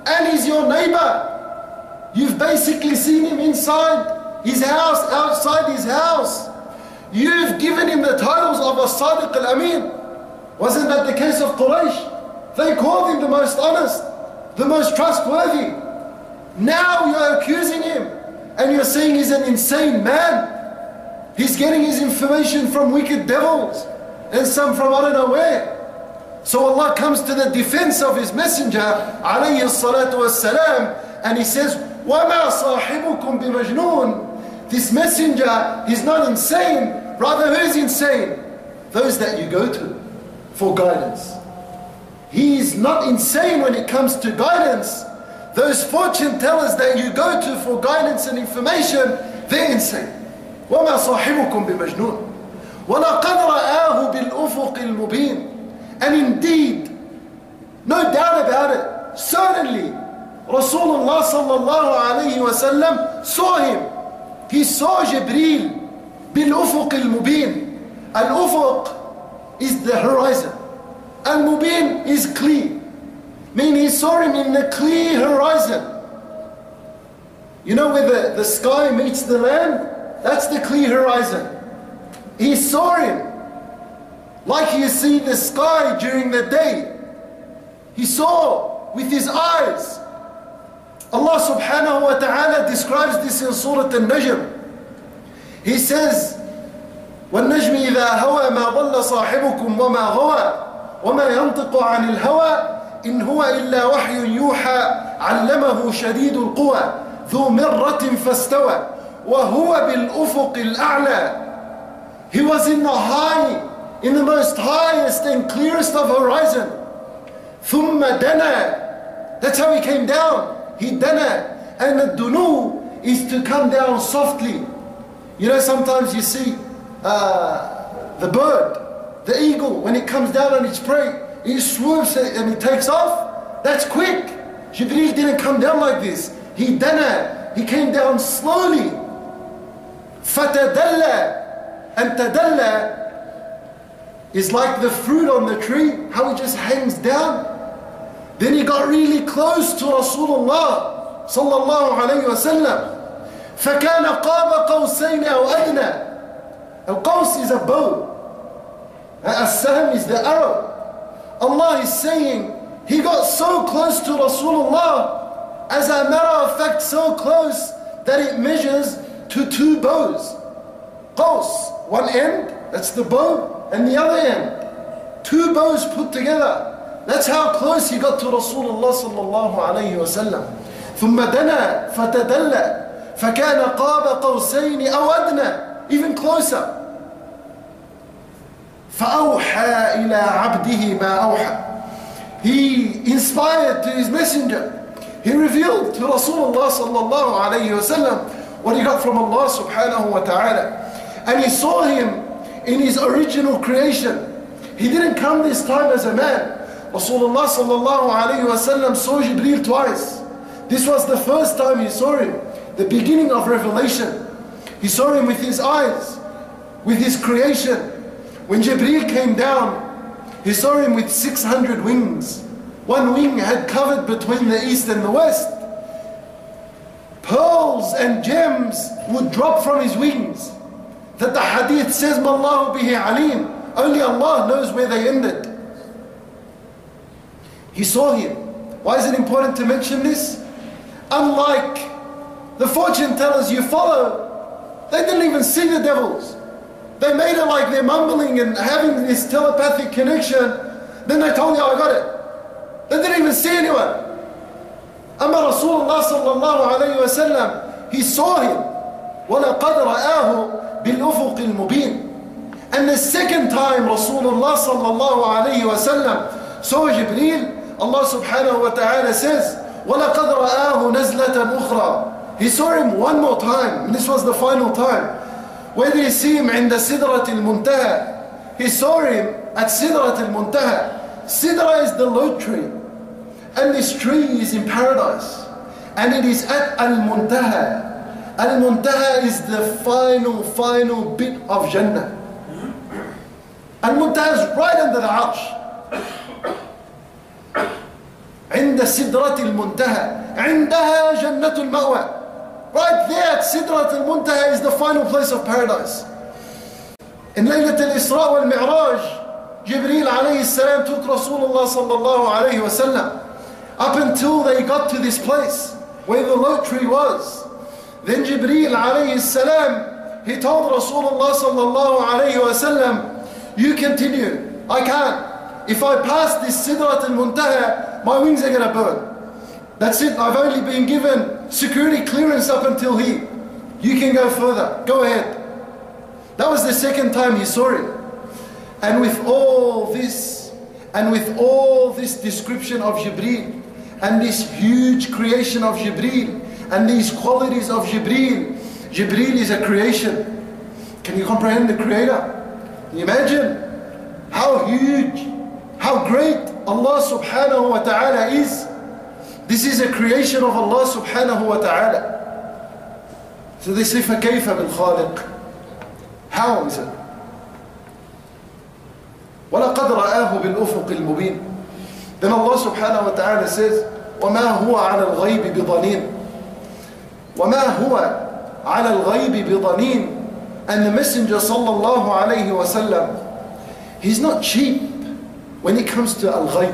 and he's your neighbor. You've basically seen him inside his house, outside his house. You've given him the titles of a Sadiq al-Amin. Wasn't that the case of Quraysh? They called him the most honest, the most trustworthy. Now you're accusing him and you're saying he's an insane man. He's getting his information from wicked devils and some from I don't know where. So Allah comes to the defense of His Messenger alayhi salatu wasalam, and He says, وَمَا صَاحِبُكُمْ بِمَجْنُونَ This messenger is not insane, rather who is insane? Those that you go to for guidance. He is not insane when it comes to guidance. Those fortune tellers that you go to for guidance and information, they're insane. وَمَا صَاحِبُكُمْ بِمَجْنُونَ وَلَقَدْ رَآهُ بِالْأُفُقِ الْمُبِينَ and indeed, no doubt about it, certainly Rasulullah sallallahu alayhi wasallam saw him. He saw Jibreel بالأفق المبين. Al-Ufuq is the horizon. Al-Mubin is clear. Meaning he saw him in the clear horizon. You know where the, the sky meets the land? That's the clear horizon. He saw him like you see the sky during the day. He saw with his eyes. Allah subhanahu wa ta'ala describes this in Surah Al-Najm. He says, والنجم إذا هوى ما ضل صاحبكم وما غوى وما ينطق عن الهوى إن هو إلا وحي يوحى علمه شديد القوى ذو مرة فاستوى وهو بالأفق الأعلى He was in the high, in the most highest and clearest of horizon. ثم دنا That's how he came down. He dana. And the dunu is to come down softly. You know, sometimes you see uh, the bird, the eagle, when it comes down on its prey, he swoops and he takes off. That's quick. Jibreel didn't come down like this. He dana. He came down slowly. Fatadalla. And tadalla is like the fruit on the tree, how it just hangs down. Then he got really close to Rasulullah sallallahu alayhi wa sallam. فكان قاب قوسين أو أدنى القوس is a bow السهم is the arrow Allah is saying he got so close to Rasulullah as a matter of fact so close that it measures to two bows Qaus, one end, that's the bow, and the other end. Two bows put together. That's how close he got to Rasulullah sallallahu alayhi wa sallam. ثم دنا فتدلى فكان قاب قوسين أو أدنى even closer فأوحى إلى عبده ما أوحى He inspired to his messenger He revealed to Rasulullah sallallahu alayhi wa sallam what he got from Allah subhanahu wa ta'ala and he saw him in his original creation. He didn't come this time as a man. Rasulullah sallallahu alayhi wasallam saw Jibreel twice. This was the first time he saw him, the beginning of revelation. He saw him with his eyes, with his creation. when Jibreel came down, he saw him with 600 wings. One wing had covered between the east and the west. Pearls and gems would drop from his wings that the hadith says, Mallahu bihi alim. Only Allah knows where they ended. He saw him. Why is it important to mention this? Unlike the fortune tellers you follow, they didn't even see the devils. They made it like they're mumbling and having this telepathic connection. Then they told you, oh, I got it. They didn't even see anyone. Amma Rasulullah sallallahu alayhi wa sallam, he saw him. وَلَقَدْ رَآهُ بالأفق المبين and the second time Rasulullah sallallahu alayhi wa sallam saw Jibreel Allah subhanahu wa ta'ala says وَلَقَدْ رَآهُ نَزْلَةً أُخْرى He saw him one more time and this was the final time when he see him عند al-Muntaha. he saw him at Sidrat al-Muntaha. Sidra is the lote tree, and this tree is in paradise, and it is at al-muntaha. Al-muntaha is the final, final bit of Jannah. Al-muntaha is right under the arch. عند سدرة المنتهى عندها جنة المأوى right there Sidrat al-Muntaha is the final place of paradise. In Laylat al-Isra wal-Mi'raj, Jibreel alayhi salam took Rasulullah sallallahu alayhi wa sallam up until they got to this place where the lote tree was. Then Jibreel alayhi salam, he told Rasulullah sallallahu alayhi wa sallam, you continue, I can't. If I pass this Sidrat al-Muntaha, my wings are going to burn. That's it, I've only been given security clearance up until here. You can go further, go ahead. That was the second time he saw it. And with all this, and with all this description of Jibreel, and this huge creation of Jibreel, and these qualities of Jibreel. Jibreel is a creation. Can you comprehend the creator? Can you imagine how huge, how great Allah subhanahu wa ta'ala is? This is a creation of Allah subhanahu wa ta'ala. So they say, فَكَيْفَ بِالْخَالِقِ How is it? وَلَقَدْ رَآهُ بِالْأُفُقِ الْمُبِينِ Then Allah subhanahu wa ta'ala says, وَمَا هُوَ عَلَى الْغَيْبِ بِضَنِينَ وما هو على الغيب بضنين and the messenger sallallahu alayhi wasallam he's not cheap when it comes to al-ghayb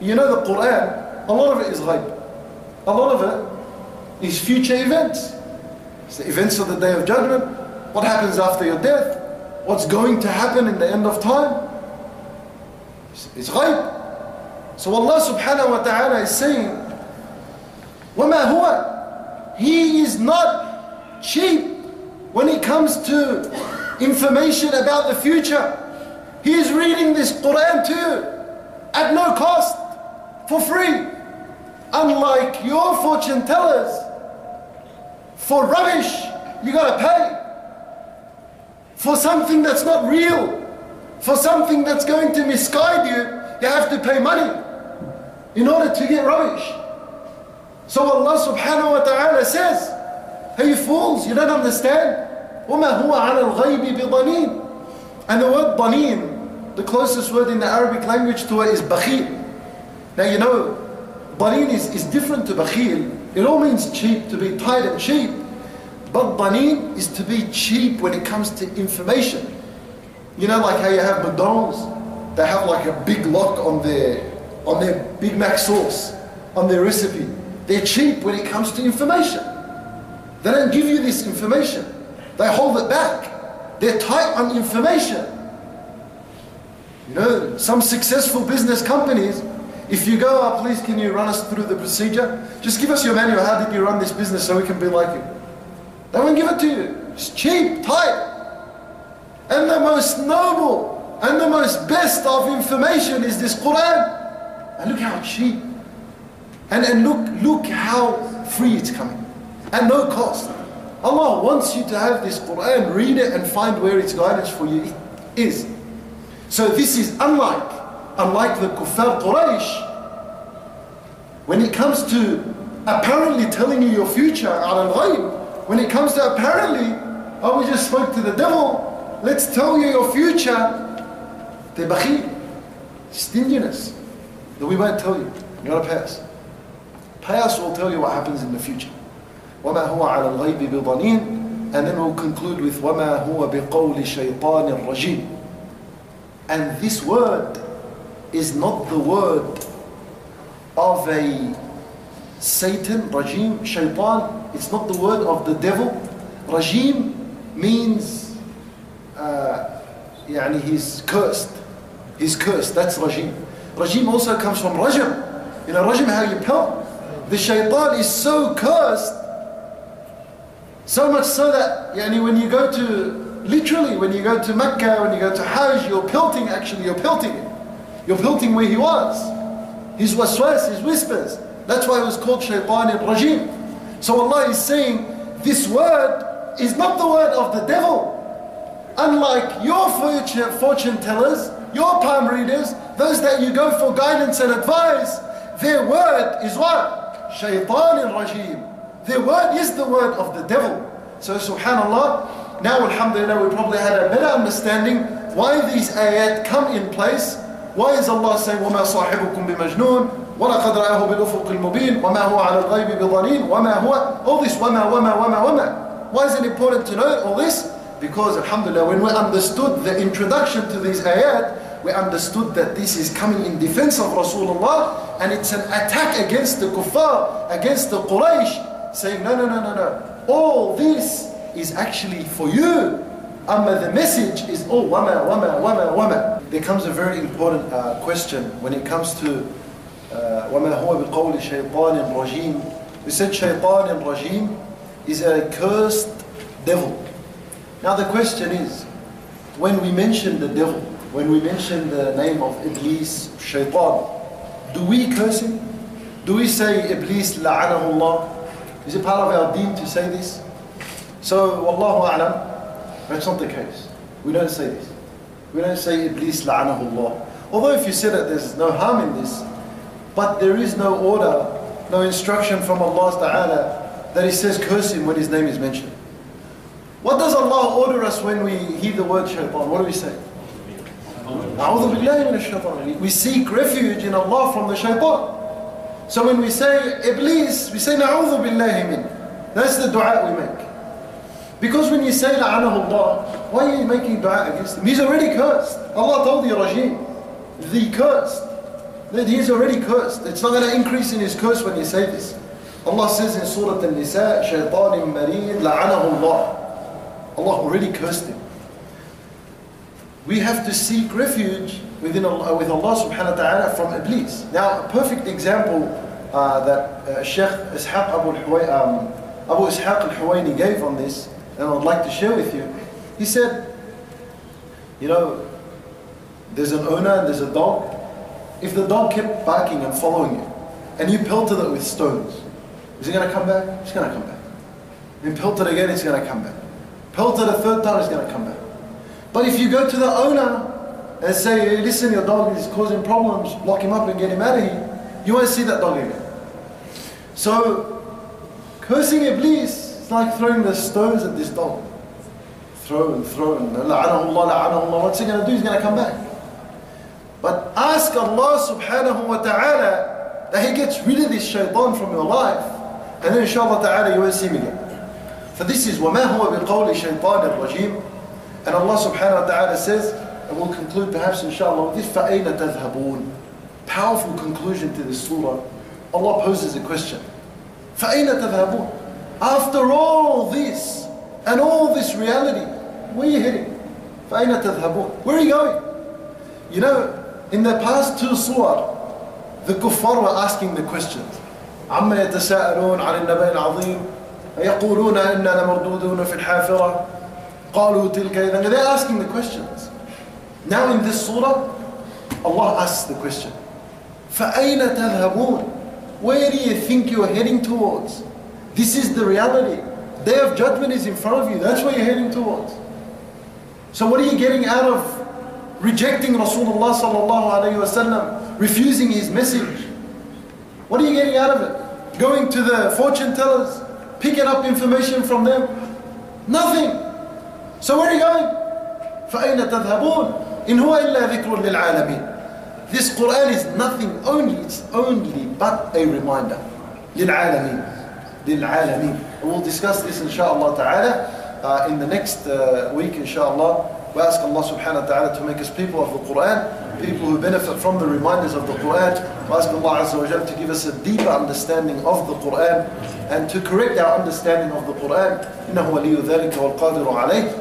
you know the Quran a lot of it is ghayb a lot of it is future events it's the events of the day of judgment. What happens after your death? What's going to happen in the end of time? It's ghayb so Allah subhanahu wa ta'ala is saying he is not cheap when it comes to information about the future. He is reading this Quran to you at no cost, for free. Unlike your fortune tellers, for rubbish, you gotta pay. For something that's not real, for something that's going to misguide you, you have to pay money in order to get rubbish. So Allah subhanahu wa ta'ala says, Hey fools, you don't understand. وَمَا هُوَ عَلَى الْغَيْبِ بِضَنِينَ And the word ضَنِين, the closest word in the Arabic language to it is bakhil. Now you know, ضَنِين is, is different to bakhil. it all means cheap, to be tight and cheap. Badbanin is to be cheap when it comes to information. You know, like how you have McDonald's, they have like a big lock on their on their Big Mac sauce, on their recipe. They're cheap when it comes to information. They don't give you this information. They hold it back. They're tight on information. You know, some successful business companies if you go, oh, please can you run us through the procedure? Just give us your manual, how did you run this business so we can be like you? They won't give it to you. It's cheap, tight. And the most noble and the most best of information is this Quran. And look how cheap. And, and look, look how free it's coming. At no cost. Allah wants you to have this Quran, read it and find where its guidance for you is. So this is unlike, unlike the kuffar Quraysh. When it comes to apparently telling you your future, al when it comes to apparently, oh we just spoke to the devil, let's tell you your future, the bakhil, stinginess, that we won't tell you. You gotta pay us. Pay us, we'll tell you what happens in the future. وما هو على الغيب بضنين and then we'll conclude with وما هو بقول شيطان الرجيم and this word is not the word of a Satan, Rajim, Shaitan. It's not the word of the devil. Rajim means uh, يعني he's cursed. He's cursed. That's Rajim. Rajim also comes from Rajam. You know, Rajam, how you pelt. The Shaitan is so cursed so much so that yani, when you go to, literally, when you go to Mecca, when you go to Hajj, you're pelting, actually, you're pelting him. You're pelting where he was. His waswas, his whispers. That's why it was called Shaitan al-Rajim. So Allah is saying, this word is not the word of the devil. Unlike your fortune, tellers, your palm readers, those that you go for guidance and advice, their word is what? Shaitan al-Rajim. Their word is the word of the devil. So subhanAllah, now alhamdulillah we probably had a better understanding why these ayat come in place. Why is Allah saying, وَمَا صَاحِبُكُم بِمَجْنُونَ وَلَقَدْ رَآهُ بِالْأُفُقِ الْمُبِينِ وَمَا هُوَ عَلَى الْغَيْبِ بِضَنِينَ وَمَا هُوَ All this وَمَا وَمَا وَمَا وَمَا Why is it important to know all this? Because alhamdulillah when we understood the introduction to these ayat, we understood that this is coming in defense of Rasulullah and it's an attack against the kuffar, against the Quraysh, saying, no, no, no, no, no. All this is actually for you. Amma the message is all oh, wama, wama, wama, wama. There comes a very important uh, question when it comes to uh, وَمَا هُوَ بِقَوْلِ شَيْطَانٍ رَجِيمٍ We said shaitan rajim is a cursed devil. Now the question is, when we mention the devil, when we mention the name of Iblis, shaitan, do we curse him? Do we say Iblis la'anahu Allah? Is it part of our deen to say this? So, Wallahu A'lam, that's not the case. We don't say this. We don't say Iblis la'anahullah. Although if you said it, there's no harm in this. But there is no order, no instruction from Allah Ta'ala that He says curse him when His name is mentioned. What does Allah order us when we hear the word shaitan? What do we say? We seek refuge in Allah from the shaitan. So when we say Iblis, we say Na'udhu billahi min. That's the dua we make. Because when you say La'anahu Allah, why are you making dua against him? He's already cursed. Allah told the Rajim, the cursed, that he's already cursed. It's not going to increase in his curse when you say this. Allah says in Surah Al-Nisa, Shaytan Marid La'anahu Allah. Allah already cursed him. We have to seek refuge within Allah, with Allah subhanahu wa ta'ala from Iblis. Now, a perfect example uh, that uh, Sheikh Ishaq Abu, um, Abu Ishaq al-Huwaini gave on this, and I'd like to share with you. He said, you know, there's an owner and there's a dog. If the dog kept barking and following you, and you pelted it with stones, is it going to come back? It's going to come back. Then pelted again, it's going to come back. Pelted a third time, it's going to come back. But if you go to the owner and say, hey, listen, your dog is causing problems, lock him up and get him out of here, you won't see that dog again. So, cursing Iblis is like throwing the stones at this dog. Throw and throw and la'anahu Allah, la'anahu Allah. What's he going to do? He's going to come back. But ask Allah subhanahu wa ta'ala that He gets rid of this shaitan from your life. And then inshallah ta'ala you won't see him again. For this is وَمَا هُوَ بِقَوْلِ شَيْطَانِ الرَّجِيمِ And Allah subhanahu wa ta'ala says, and we'll conclude perhaps inshallah with this, فَأَيْنَ تَذْهَبُونَ Powerful conclusion to this surah. Allah poses a question. فَأَيْنَ تَذْهَبُونَ After all this, and all this reality, where are you heading? فَأَيْنَ تَذْهَبُونَ Where are you going? You know, in the past two surah, the kuffar were asking the questions. عَمَّا يَتَسَاءَلُونَ عَنِ النَّبَيِ الْعَظِيمِ يَقُولُونَ إِنَّا لَمَرْدُودُونَ فِي الْحَافِرَةِ قَالُوا تِلْكَ إِذًا They're asking the questions. Now in this surah, Allah asks the question. فَأَيْنَ تَذْهَبُونَ Where do you think you're heading towards? This is the reality. Day of judgment is in front of you. That's where you're heading towards. So what are you getting out of rejecting Rasulullah sallallahu alayhi wasallam, refusing his message? What are you getting out of it? Going to the fortune tellers, picking up information from them? Nothing. So where are you going? فأين تذهبون إن هو إلا ذكر للعالمين This Quran is nothing only, it's only but a reminder. للعالمين للعالمين and we'll discuss this inshallah ta'ala uh, in the next uh, week inshallah we ask Allah subhanahu wa ta'ala to make us people of the Quran people who benefit from the reminders of the Quran we ask Allah azza wa jalla to give us a deeper understanding of the Quran and to correct our understanding of the Quran إنه ولي ذلك والقادر عليه